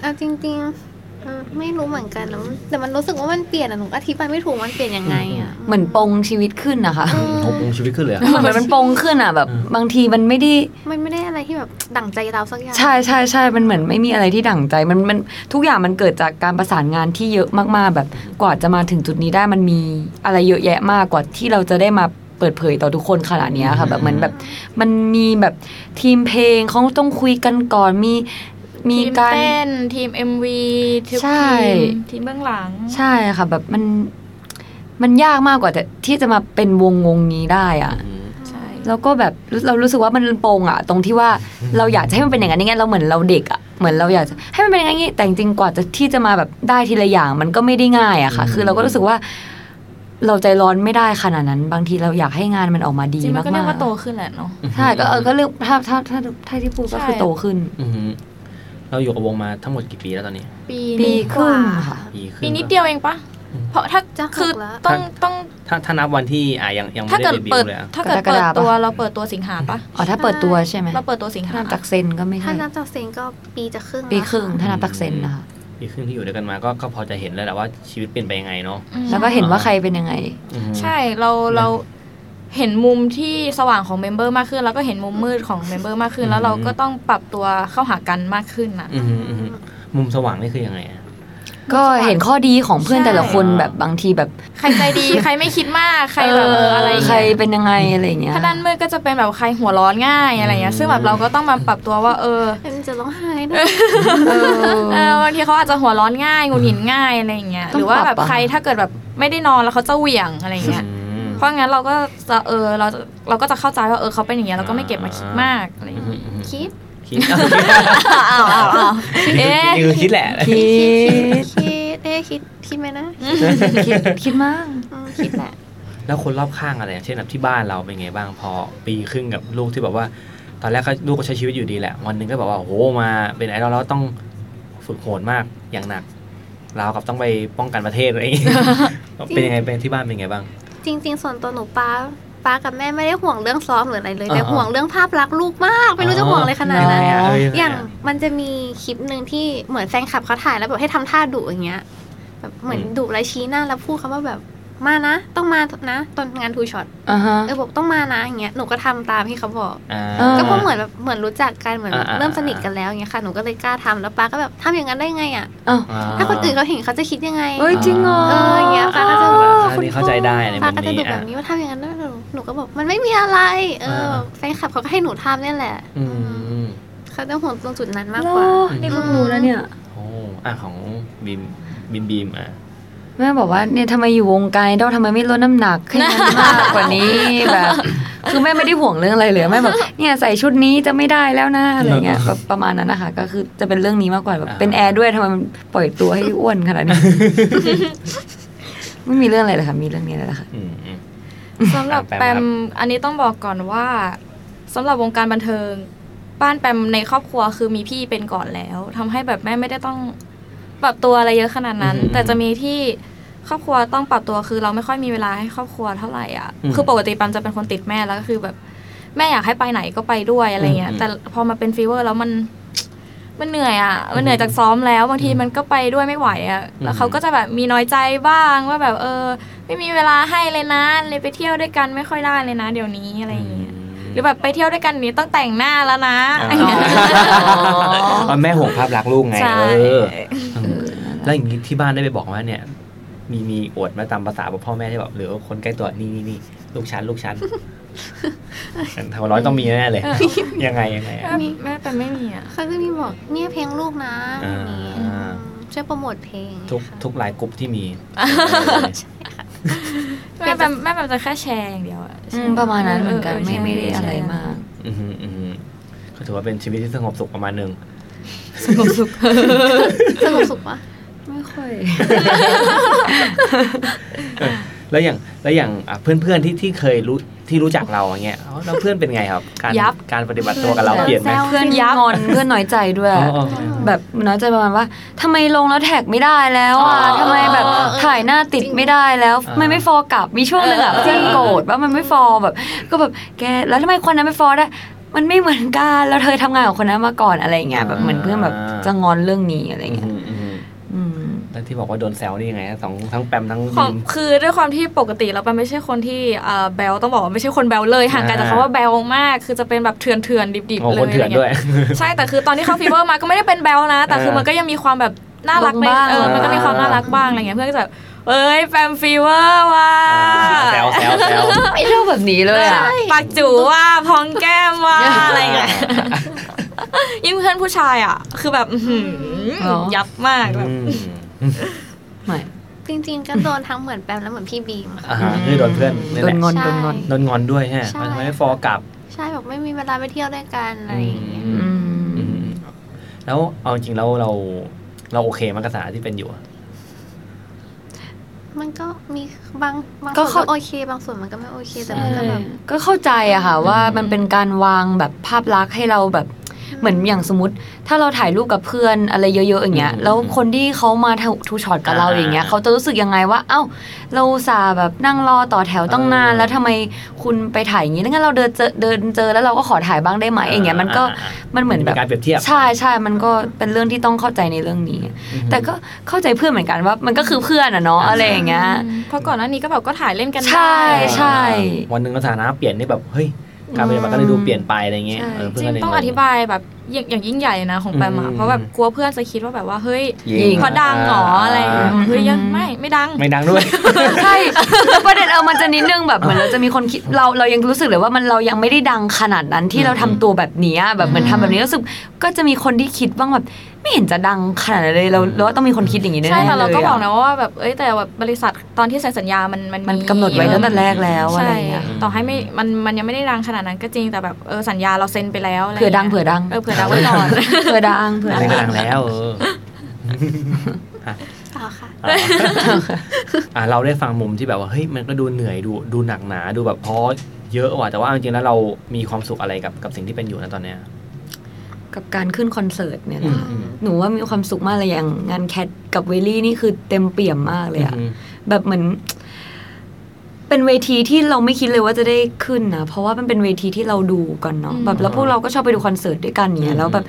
เอาจริงๆเออไม่รู้เหมือนกันแล้วแต่มันรู้สึกว่ามันเปลี่ยนอะหนูอธิบายไม่ถูกมันเปลี่ยนยังไงอะเหมือนปงชีวิตขึ้นนะคะอืมหกโมงชีวิตขึ้นเลยอะเหมือนมันปงขึ้นอะแบบอืมบางทีมันไม่ได้มันไม่ได้อะไรที่แบบดั่งใจเราสักอย่างใช่ใช่ใช่มันเหมือนไม่มีอะไรที่ดั่งใจมันมันทุกอย่างมันเกิดจากการประสานงานที่เยอะมากๆ แบบกว่าจะมาถึงจุดนี้ได้มันมีอะไรเยอะแยะมากกว่าที่เราจะได้มาเปิดเผยต่อทุกคนขนาดเนี้ยค่ะ แบบเหมือนแบบมันมีแบบทีมเพลงเขาต้องคุยกันก่อนมีมีทีมการเต้นทีม MV ทีมใช่ทีมทีมเบื้องหลัง ใช่ค่ะแบบมันมันยากมากกว่าจะที่จะมาเป็นวงวงนี้ได้อะอืมใช่แล้วก็แบบรู้เรารู้สึกว่ามันโปงอะ ตรงที่ว่าเราอยากจะให้มันเป็นอย่างนั้นอย่างเงี้ยเราเหมือนเราเด็กอะเหมือนเราอยากจะให้มันเป็นอย่างนี้แต่จริงๆกว่าจะที่จะมาแบบได้ทีละอย่างมันก็ไม่ได้ง่ายอะค่ะอืมคือเราก็รู้สึกว่า เราใจร้อนไม่ได้ขนาดนั้น บางทีเราอยากให้งานมันออกมาดีจริงๆมันก็เรียมากกว่าโตขึ้นแหละเนาะๆใช่ก็เออก็เรื่องถ้าถ้าถ้าถ้าที่พูดก็คือใช่โตขึ้นอืมเราอยู่กับวงมาทั้งหมดกี่ปีแล้วตอนนี้ ปีปีนี้ครึ่งค่ะปีครึ่งปีนิดเดียวเองปะเพราะถ้าจะหคือกแล้วต้องต้องถ้าถ้านับวันที่อะยังยังไม่ถ้าได้เกิดเดบิวเปิดต์เลยอะถ้าเกิดกรกเปิดฎาปะตัวเราเปิดตัวสิงหาปะอ๋อถ้าเปิดตัวใช่ไหมเราเปิดตัวสิงหาถ้านับจากเซ็นก็ไม่ถ้าใช่นับจากเซ็นก็ปีจะครึ่งปีแล้วครึ่งะถ้านับจากเซนนะคะ ปีครึ่งที่อยู่ด้วยกันมาก็ก็พอจะเห็นแล้วแหละว่าชีวิตเปลี่ยนไปยังไงเนาะอืมแล้วก็เห็นว่าใครเป็นยังไง อืม ใช่เราเราเห็นมุมที่สว่างของ member มากขึ้น แล้วก็เห็นมุมมืดของ member มากขึ้น แล้วเราก็ต้องปรับตัวเข้าหากันมากขึ้นอะอืมอืมมุมสว่างนี่คือยังไงอะ ก็เห็นข้อดีของเพื่อนใช่แต่ละคนแบบบางทีแบบ ใครใจดีใครไม่คิดมากใครแบบเอออะไรอย่างใครเงี้ยเป็นยังไงอะไรอย่างเงี้ยถ้าด้านมืดก็จะเป็นแบบใครหัวร้อนง่ายอะไรเงี้ยซึ่งแบบเราก็ต้องมาปรับตัวว่าเออเอ็มจะร้องไห้นะเอเอออบางทีเขาอาจจะหัวร้อนง่ายหงุดหงิดง่ายอะไรอย่างเงี้ยต้องหรือว่าแบบปรับอะใครถ้าเกิดแบบไม่ได้นอนแล้วเขาจะเหวี่ยงอะไรอย่างเงี้ยอืมเพราะงั้นเราก็จะเออเราเราก็จะเข้าใจว่าเออเขาเป็นอย่างเงี้ยเราก็ไม่เก็บมาคิดมากอะไรออืย่างมเงี้ยอืมคิด คิดเอาอ้าวอ้าวอ้าวเอ๊ะนี่คือคิดแหละคิดคิดเอ๊ะคิดคิดไหมนะคิดคิดมากอืมคิดแหละ แล้วคนรอบข้างอะไรอย่างเช่นแบบที่บ้านเราเป็นไงบ้างพอปีครึ่งกับลูกที่แบบว่า ตอนแรกเขาลูกก็ใช้ชีวิตอยู่ดีแหละ วันหนึ่งก็แบบว่าโอ้โหมาเป็นไอดอลแล้วต้องฝึกโหดมากอย่างหนักเราวกับต้องไปป้องกันประเทศอะไรอย่างเงี้ยเป็นยังไงเป็นที่บ้านเป็นไงบ้าง จริง ๆ ส่วนตัวหนูป้า ป้ากับแม่ไม่ได้ห่วงเรื่องซ้อมหรืออะไรเลย แต่อ่าห่วงเรื่องภาพลักษณ์ลูกมาก ไม่รู้จะห่วงอะไรขนาดนั้นยังไงอะเออยังไงอะอย่างมันจะมีคลิปหนึ่งที่เหมือนแฟนคลับเขาถ่ายแล้วแบบให้ทำท่าดุอย่างเงี้ยแบบเหมือนอืมดุแล้วชี้หน้าแล้วพูดคำว่าแบบมานะ ต้องมานะตอนงานทูช็อตอ่าฮะเออบอกต้องมานะอย่างเงี้ยหนูก็ทำตามที่เขาบอกอ่าเออก็เพราะเหมือนแบบเหมือนรู้จักกันเหมือนอ่าอ่าเริ่มสนิทกันแล้วอย่างเงี้ยค่ะหนูก็เลยกล้าทำแล้วป้าก็แบบทำอย่างนั้นได้ไงอะอ้าวอ่ถ้าคนอื่นเขาเห็นเขาจะคิดยังไงเอ้ยจริงเหรอเอออย่างเงี้ยป้าก็จะอันนี้เข้าใจได้ในมุป้ามก็จะนี้ดุแบอะบนี้ว่าทำอย่างนั้นได้ หนูหนูก็บอกมันไม่มีอะไร เอออ่าแฟนคลับเขาก็ให้หนูทำเนี่ยแหละอืมเขาจะห่วงตรงจุดนั้นมากเหรกว่าอนี่เพิ่งรู้แล้วเนี่ยโอ้อะของบีมบีมบีมอะแม่บอกว่าเนี่ยทำไมอยู่วงการดอลทำไมไม่ลดน้ำหนักให้มันมากกว่านี้แบบคือแม่ไม่ได้ห่วงเรื่องอะไรเลยแม่แบบเนี่ยใส่ชุดนี้จะไม่ได้แล้วนะอะไรเงี้ยแบบประมาณนั้นนะคะก็คือจะเป็นเรื่องนี้มากกว่าแบบเป็นแอร์ด้วยทำไมมันปล่อยตัวให้อ้วนขนาดนี้ไม่มีเรื่องอะไรเลยค่ะมีเรื่องนี้แหละค่ะอืมอืม สำหรับแปมแปครัมบอันนี้ต้องบอกก่อนว่าสำหรับวงการบันเทิง บ้านแปมในครอบครัวคือมีพี่เป็นก่อนแล้วทำให้แบบแม่ไม่ได้ต้องปรับตัวอะไรเยอะขนาดนั้นอืมแต่จะมีที่ครอบครัวต้องปรับตัวคือเราไม่ค่อยมีเวลาให้ครอบครัวเท่าไหร่อะอืมคือปกติแปมจะเป็นคนติดแม่แล้วก็คือแบบแม่อยากให้ไปไหนก็ไปด้วยอะไรเงี้ยอืมแต่พอมาเป็นฟีเวอร์แล้วมันมันเหนื่อยอะ มันเหนื่อยจากซ้อมแล้วบางทีมันก็ไปด้วยไม่ไหวอะ แล้วเขาก็จะแบบมีน้อยใจบ้างว่าแบบเออ ไม่มีเวลาให้เลยนะ เลยไปเที่ยวด้วยกันไม่ค่อยได้เลยนะ เดี๋ยวนี้อะไรอย่างเงี้ยหรือแบบไปเที่ยวด้วยกันนี้ต้องแต่งหน้าแล้วนะอ๋ออะไรเงี้ยอ๋อแม่ห่วงภาพลักษณ์ลูกไงใช่เออเออแล้วอย่างนี้ที่บ้านได้ไปบอกว่าเนี่ย มีมีอวดมาตามภาษาแบบพ่อแม่ที่แบบหรือว่าคนใกล้ตัวนี่นี่นี่ลูกชั้นลูกชั้นทำร้อยต้องมีแน่เลย ยังไงยังไงอะแม่แม่เป็นไม่มีอะเขาจะมีบอกเนี่ยเพลงลูกนะอ่านี่ช่วยโปรโมทเพลง ทุกทุกไลน์กลุ่มที่มี แม่แบบแม่แบบจะแค่แชร์อย่างเดียวอะอืมประมาณนั้นเหมือนกันเออไม่ใช่ไม่ได้อะไรแชมากอือหืออือหือก็ถือว่าเป็นชีวิตที่สงบสุขประมาณหนึ่งสงบสุขสนุกสุขปะไม่ค่อย แล้วอย่างแล้วอย่างอะเพื่อนๆที่ที่เคยรู้ ที่รู้จักเราอย่างเงี้ยอ๋อแล้วเพื่อนเป็นไงครับ การยับการปฏิบัติตัวกับเราเปลี่ยนไหมแซวเพื่อนยับงอนเพื่อนน้อยใจด้วยอ๋ออ๋อแบบน้อยใจประมาณว่าทำไมลงแล้วแท็กไม่ได้แล้วอะอ๋อทำไมแบบถ่ายหน้าติดไม่ได้แล้วอ่าทำไมไม่ฟอลกลับมีช่วงหนึ่งอะเออเพื่อนโกรธว่ามันไม่ฟอลแบบ ก็แบบแกแล้วทำไมคนนั้นไม่ฟอลได้มันไม่เหมือนกันแล้วเธอทำงานกับคนนั้นมาก่อนอะไรอย่างเงี้ยแบบเหมือนเพื่อนแบบจะงอนเรื่องนี้อะไรอย่างเงี้ย อืมอืม อืม แล้ว ที่บอกว่าโดนแซวนี่ยังไงฮะสองทั้งแปมทั้งของบีม คือด้วยความที่ปกติเราเป็นไม่ใช่คนที่อ่าแบลต้องบอกว่าไม่ใช่คนแบลเลยห่างไกลจากอ่า คำว่าแบลมาก คือจะเป็นแบบเถื่อนเถื่อนๆดิบโอ้ๆเลคนยเถื่อนด้วย ใช่แต่คือตอนที่เข้าฟีเวอร์มาก็ไม่ได้เป็นแบลนะ แต่คือเออมันก็ยังมีความแบบน่ารักในลงบ้าง เออมันก็มีความน่ารักบ้างอะไรเงี้ยเพื่อนก็จะแบบเอ้ยแปมฟีเวอร์ว่ะแซวแซวแซวไม่ชอบแบบนี้เลยอะ ปากจูว่าพองแก้มว่าอะไรเงี้ยยิ่งเพื่อนผู้ชายอะ คือแบบอื้อหือหรอ ยับมากแบบ อืม ไม่จริงๆก็โดนทั้งเหมือนแปมแล้วเหมือนพี่บีมค่ะอ่าฮะคือโดนเพื่อนนี่โดแหละนงอนใช่โดนงอน โดนงอนด้วยฮะใช่ทำไมไม่ follow กลับใช่บอกไม่มีเวลาไปเที่ยวด้วยกันอะไรอย่างเงี้ยอือืมมอืมแล้วเอาจริงๆแล้วเราเราโอเคมั้ยกับสถานที่เป็นอยู่อะ มันก็มีบางบางก็ส่วนเข้าก็โอเค บางส่วนมันก็ไม่โอเคแต่มันก็แบบ ก็เข้าใจอะค่ะว่ามันเป็นการวางแบบภาพลักษณ์ให้เราแบบ เหมือนอย่างสมมติ ถ้าเราถ่ายรูปกับเพื่อนอะไรเยอะ ๆ อย่างเงี้ยอืมแล้วคนที่เขามาทูช็อตกับเราอ่าอย่างเงี้ยเขาจะรู้สึกยังไงว่า เอ้า เราอุตสาห์แบบนั่งรอต่อแถวต้องนานเออแล้วทำไมคุณไปถ่ายอย่างงี้แล้วงั้นเราเดินเจอเดินเจอแล้วเราก็ขอถ่ายบ้างได้ไหมอย่างเงี้ยมันก็อ่ามันเหมือนแบบการเปรียบเทียบใช่ใช่มันก็เป็นเรื่องที่ต้องเข้าใจในเรื่องนี้ แต่ก็เข้าใจเพื่อนเหมือนกันว่า มันก็คือเพื่อนอะเนาะอ่าอะไรอย่างเงี้ยเพราะก่อนหน้านี้ก็แบบก็ถ่ายเล่นกันใช่ได้ใช่วันหนึ่งสถานะเปลี่ยนนี่แบบเฮ้ย การปฏิบัติก็เลยดูเปลี่ยนไปอะไรเงี้ยใช่เออจเพื่ริอนงก็เลยต้องอธิบายแบบอย่างอย่างยิ่งใหญ่นะของแปมอะอืมเพราะแบบกลัวเพื่อนจะคิดว่าแบบว่าเฮ้ยยิงเพราะดังเหรออะไรอย่างเงี้ยอืมเฮ้ยยังไม่ไม่ดังไม่ดังด้วยใช่แล้วประเด็นเออมันจะนิดนึงแบบเหมือนเราจะมีคนคิดเราเรายังรู้สึกเลยว่ามันเรายังไม่ได้ดังขนาดนั้นที่เราทำตัวแบบเนี้ยแบบเหมือนทำแบบนี้รู้สึกก็จะมีคนที่คิดบ้างแบบ ไม่เห็นจะดังขนาดนั้นเลยเราเราว่าต้องมีคนคิดอย่างนี้แน่ๆใช่แต่เราก็ลยะบอกนะว่าแบบเอ้ยแต่แบบบริษัทตอนที่เซ็นสัญญามันมันมันกำหนดไว้ตั้งแต่แรกแล้วอะไรใช่เงี้ยต่อให้ไม่มันมันยังไม่ได้ดังขนาดนั้นก็จริงแต่แบบเออสัญญาเราเซ็นไปแล้วะไรเผื่อดังงี้ยเผื่อดังเออเผื่อดังไว้ก่อนเผื่อดังเผื่ออันนี้ก็ดังแล้วเออเปล่าค่ะ อะอะเราได้ฟังมุมที่แบบว่าเฮ้ยมันก็ดูเหนื่อยดูดูหนักหนาดูแบบเพราะเยอะว่ะแต่ว่าจริงๆแล้วเรามีความสุขอะไรกับกับสิ่งที่เป็นอยู่นะตอนเนี้ย กับการขึ้นคอนเสิร์ตเนี่ยอืนะมอืมหนูว่ามีความสุขมากเลยอย่างงานแคทกับเวลี่นี่คือเต็มเปี่ยมมากเลยอะอืมแบบเหมือน เป็นเวทีที่เราไม่คิดเลยว่าจะได้ขึ้นนะเพราะว่ามันเป็นเวทีที่เราดูกันเนาะอืมแบบแล้วพวกเราก็ชอบไปดูคอนเสิร์ตด้วยกันเนี่อืยมแล้วแบบ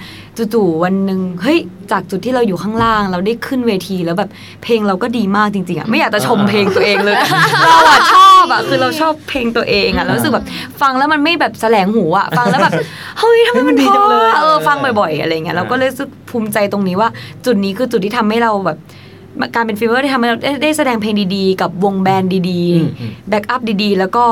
จู่ๆวันหนึ่งเฮ้ยจากจุดที่เราอยู่ข้างล่าง เราได้ขึ้นเวทีแล้วแบบเพลงเราก็ดีมากจริงๆอะไม่อยากจะชมเพลงตัวเองเลยเราอะชอบอะคือเราชอบเพลงตัวเองอะแล้วรู้สึกแบบฟังแล้วมันไม่แบบแสลงหูอะฟังแล้วแบบเฮ้ยทำไมมันเฮ้ยมันดีเพจังเลยเพราะเออฟังบ่อยๆอะไรเงี้ยเราก็เลยรู้สึกภูมิใจตรงนี้ว่า จุดนี้คือจุดที่ทำให้เราแบบ การเป็นฟีเวอร์ที่ทำให้เราได้ได้แสดงเพลงดีๆ กับวง band ดีๆอืมอืม backup ดีๆ แล้วก็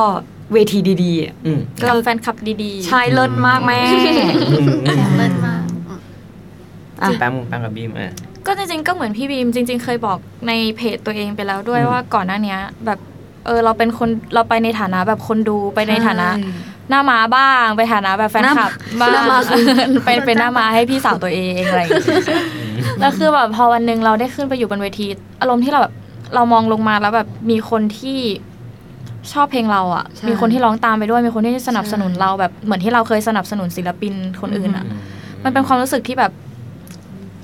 เวทีดีๆอะอืมก็กับแฟนคลับดีๆ ใช่เลิศมากแม่อืมอืมเลิศมากอืมอะแป๊มแป๊มกับบีมอะก็จริงๆก็เหมือนพี่บีมจริง ๆ เคยบอกในเพจตัวเองไปแล้วด้วยอืมว่าก่อนหน้าเนี้ยแบบเออเราเป็นคนเราไปในฐานะแบบคนดูไปในฐานะ หน้าม้าบ้าง ไปฐานะแบบแฟนคลับบ้างหน้าม้าคือเป็นเป็นหน้าม้าให้พี่สาวตัวเองอะไรอย่างเงี้ย แล้วคือแบบพอวันหนึ่งเราได้ขึ้นไปอยู่บนเวที อารมณ์ที่เราแบบเรามองลงมาแล้วแบบมีคนที่ชอบเพลงเราอะใช่มีคนที่ร้องตามไปด้วย มีคนที่สนับสนุนเราแบบเหมือนที่เราเคยสนับสนุนศิลปินคนอื่นอะ มันเป็นความรู้สึกที่แบบ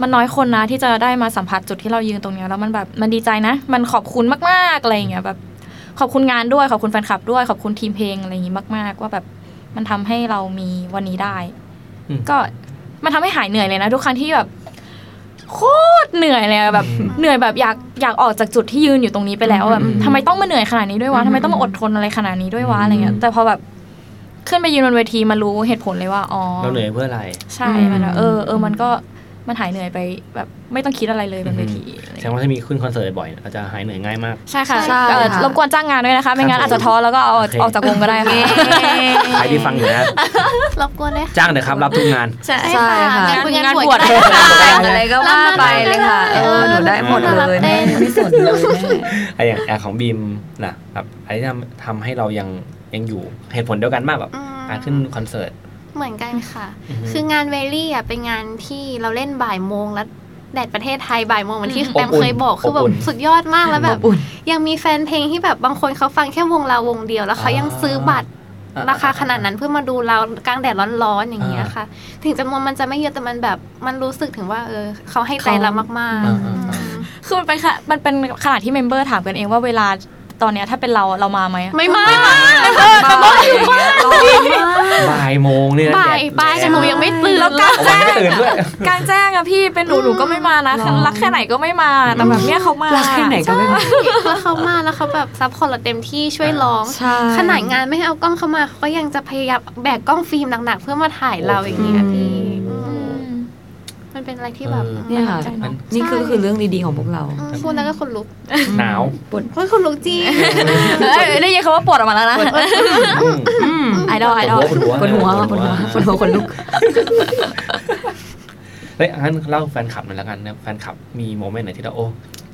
มันน้อยคนนะที่จะได้มาสัมผัสจุดที่เรายืนตรงเนี้ยแล้วมันแบบมันดีใจนะ มันขอบคุณมากๆอะไรอย่างเงี้ยแบบ ขอบคุณงานด้วยขอบคุณแฟนคลับด้วยขอบคุณทีมเพลงอะไรอย่างงี้มาก ๆ ว่าแบบมันทำให้เรามีวันนี้ได้อืมก็มันทำให้หายเหนื่อยเลยนะทุกครั้งที่แบบ โคตรเหนื่อยเลยอะแบบอืมเหนื่อยแบบอยากอยากออกจากจุดที่ยืนอยู่ตรงนี้ไปแล้วแบบอืมทำไมต้องมาเหนื่อยขนาดนี้ด้วยวะทำไมต้องมาอดทนอะไรขนาดนี้ด้วยวะอะไรเงี้ยแต่พอแบบขึ้นไปยืนบนเวทีมารู้เหตุผลเลยว่าอ๋อเราเหนื่อยเพื่ออะไร ใช่มันแบบเออเออมันก็ มันหายเหนื่อยไปแบบไม่ต้องคิดอะไรเลยบนเวทีอะไรแสดงว่าถ้ามีขึ้นคอนเสิร์ตบ่อยๆอาจจะหายเหนื่อยง่ายมาก ใช่ค่ะใช่เอ่อค่ะรบกวนจ้างงานด้วยนะคะไม่งั้นอาจจะท้อแล้วก็เอาโอเคออกจากวงก็ได้ค่ะใครที่ฟังอยู่นะรบกวนเลยค่ะจ้างเถอะครับรับทุกงานใช่ใช่ค่ะงานบุญงานงานบวชบวชก็ได้แต่งอะไรก็ว่าไปเลยค่ะเออหนูได้หมดเลยแม่ไม่สนเลยแม่ไออย่างแอร์ของบีมนะแบบอะไรที่ทำทำให้เรายังยังอยู่เหตุผลเดียวกันมากแบบอืมการขึ้นคอนเสิร์ต เหมือนกันค่ะอือฮึคืองานเวลี่อะเป็นงานที่เราเล่นบ่ายโมงแล้วแดดประเทศไทยบ่ายโมงเหมือนที่อืมแปมเคยบอกคือแบอบบอุ่นสุดยอดมากแล้วแบบอบอุ่นยังมีแฟนเพลงที่แบบบางคนเขาฟังแค่วงเราวงเดียวแล้วเขายังซื้อบัตรอ่าราคาขนาดนั้นเพื่อมาดูเรากลางแดดร้อนๆอย่างเงี้ยอ่าค่ะ ถึงจำนวนมันจะไม่เยอะแต่มันแบบมันรู้สึกถึงว่าเออเขาให้ใจเรามากอ่าๆอ่าอืมคือมันเป็นค่ะมันเป็นขนาดที่เมมเบอร์ถามกันเองว่าเวลา ตอนเนี้ยถ้าเป็นเราเรามาไหมอะไม่มาบ่ายมากบ่ายโมงเนี่ยนะบ่ายแดดบ่ายแต่หนูยังไม่ตื่นแล้วกลางเอาแจ้วันงไม่ตื่นด้วยกลางแจ้งอะพี่เป็นหนูหนูก็ไม่มานะหรอรักแค่ไหนก็ไม่มาแต่แบบเนี้ยเขามารักแค่ไหนก็ไม่มาแล้วเขามาแล้วเขาแบบ support เราเต็มที่ช่วยร้องใช่ขนาดงานไม่ให้เอากล้องเข้ามาเขาก็ยังจะพยายามแบกกล้องฟิล์มหนักๆเพื่อมาถ่ายเราอย่างเงี้ยพี่อือืมม มันเป็นอะไรที่แบบเออเนี่ยค่ะ ใจเนอะนี่คือคือเรื่องดีๆของพวกเรา อืมพูดแล้วก็ขนลุกหนาวเฮ้ยขนลุกจริง เอ้ยได้ยินคำว่าปวดออกมาแล้วนะอืม ไอดอลไอดอลปวดหัวปวดหัวปวดหัวปวดหัวขนลุก เฮ้ยงั้นเล่าแฟนคลับหน่อยละกันนะแฟนคลับมี moment ไหนที่เราโอ้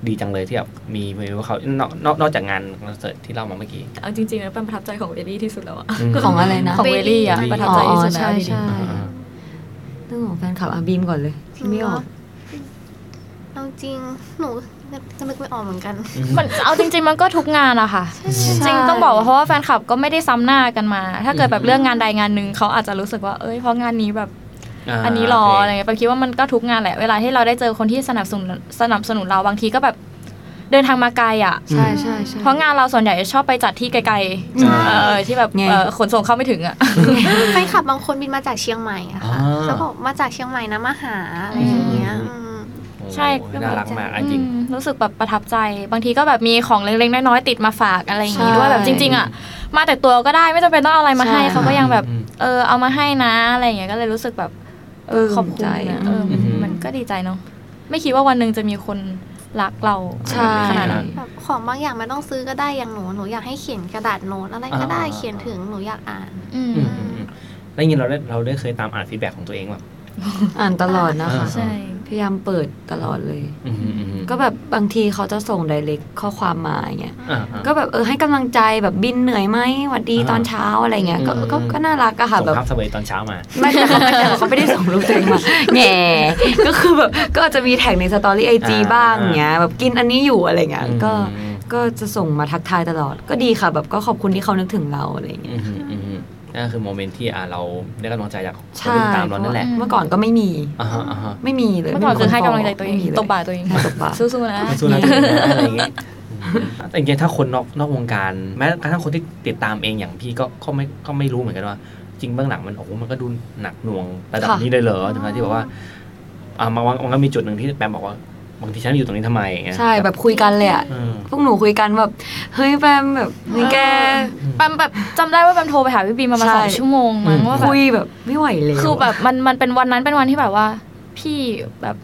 ดีจังเลยที่แบบมีมีว่าเขานอกนอกนอกจากงานคอนเสิร์ตที่เล่ามาเมื่อกี้ เอาจริงๆแล้วเป็นประทับใจของเวลี่ที่สุดแล้วอะอืมของอะไรนะ ของเวลี่อะเวลี่ประทับใจที่สุดอ๋อใช่แล้วจริงๆใช่ อ่า เรื่องของแฟนคลับอาบีมก่อนเลยที่ไม่ออกเอาจริงหนูก็นึกไม่ออกเหมือนกัน มันเอาจริง ๆ มันก็ทุกงานอะค่ะ จริงๆต้องบอกว่าเพราะว่าแฟนคลับก็ไม่ได้ซ้ำหน้ากันมา ถ้าเกิดแบบเรื่องงานใดงานหนึ่งเขาอาจจะรู้สึกว่าเอ้ยเพราะงานนี้แบบาอันนี้หรอโเคอะไรเงี้ยแปมคิดว่ามันก็ทุกงานแหละเวลาที่เราได้เจอคนที่สนับสนุนสนับสนุนเราบางทีก็แบบ เดินทางมาไกลอะใช่ใช่ใช่เพราะงานเราส่วนใหญ่จะชอบไปจัดที่ไกลอ่าๆเออที่แบบไงเออขนส่งเข้าไม่ถึงอะแฟนคลับบางคนบินมาจากเชียงใหม่อะค่ะอ่าแล้วบอกมาจากเชียงใหม่นะมาหาอะไรอย่างเงี้ยอืมอืมโอ้ใช่น่ารักมากอะจริงอืมรู้สึกแบบประทับใจ บางทีก็แบบมีของเล็กๆน้อยๆติดมาฝากอะไรอย่างงี้ใช่ด้วยแบบจริง ๆ อะ มาแต่ตัวก็ได้ไม่จำเป็นต้องเอาอะไรมาให้ใช่เขาก็ยังแบบอืมเออเอามาให้นะอะไรอย่างเงี้ยก็เลยรู้สึกแบบ เออขอบคุณใจอะเอออมมันก็ดีใจเนาะไม่คิดว่าวันหนึ่งจะมีคน รักเราใช่ขนาดนั้นแบบของบางอย่างไม่ต้องซื้อก็ได้อย่างหนูหนูอยากให้เขียนกระดาษโน้ตอะไรก็ได้อ่าเขียนถึงหนูอยากอ่านอืมอืมอืมอืมแล้วอย่างนี้เราได้เราได้เคยตามอ่าน feedback ของตัวเองแบบอ่านตลอดนะคะใช่ พยายามเปิดตลอดเลยอืมอืมอืมก็แบบบางทีเขาจะส่ง direct ข้อความมาอย่างเงี้ยอ่าอ่าก็แบบเออให้กำลังใจแบบบีมเหนื่อยไหมหวัดดีอ่าตอนเช้าอะไรเงี้ยก็อืมก็ก็น่ารักอะค่ะส่งแบบภาพเสวยตอนเช้ามาไม่แต่เขาไม่แต่เขาไม่ได้ส่งรูปตัวเองมาแง่ก็คือแบบก็อาจจะมี tag ใน story IG อ่าบ้างเงี้ยแบบกินอันนี้อยู่อะไรเงี้ยก็อืมก็จะส่งมาทักทายตลอด ก็ดีค่ะแบบก็ขอบคุณที่เขานึกถึงเราอะไรเงี้ยอืมอืมอืม นั่นคือ moment ที่อ่าเราได้กำลังใจจากคนใช่ที่ติดตามเรานั่นแหละ เมื่อก่อนก็ไม่มีอ่าฮะอ่าฮะไม่มีเลย เมื่อก่อนคือให้กำลังใจตัวเองไม่มีเลยตบบ่าตัวเองให้ตบบ่าสู้ๆนะไม่สู้นะตัวเองนะอะไรอย่างเงี้ยแต่จริงๆถ้าคนนอกนอกวงการ แม้กระทั่งคนที่ติดตามเองอย่างพี่ก็ก็ไม่ก็ไม่รู้เหมือนกันว่า จริงเบื้องหลังมันโอ้โหมันก็ดูหนักหน่วงระดับค่ะนี้เลยเหรอถึงขนาดที่บอกว่าอ่ามันมันก็มีจุดหนึ่งที่แปมบอกว่า บางทีฉันอยู่ตรงนี้ทำไมอย่างเงี้ยใช่แบบคุยกันเลยอะเออพวกหนูคุยกันแบบเฮ้ยแปมแบบเฮ้ยแกแปมแบบจำได้ว่าแปมโทรไปหาพี่บีมประมาณใช่สองชั่วโมงมั้งว่าแบบคุยแบบไม่ไหวเลยคือแบบมันมันเป็นวันนั้นเป็นวันที่แบบว่า พี่แบบ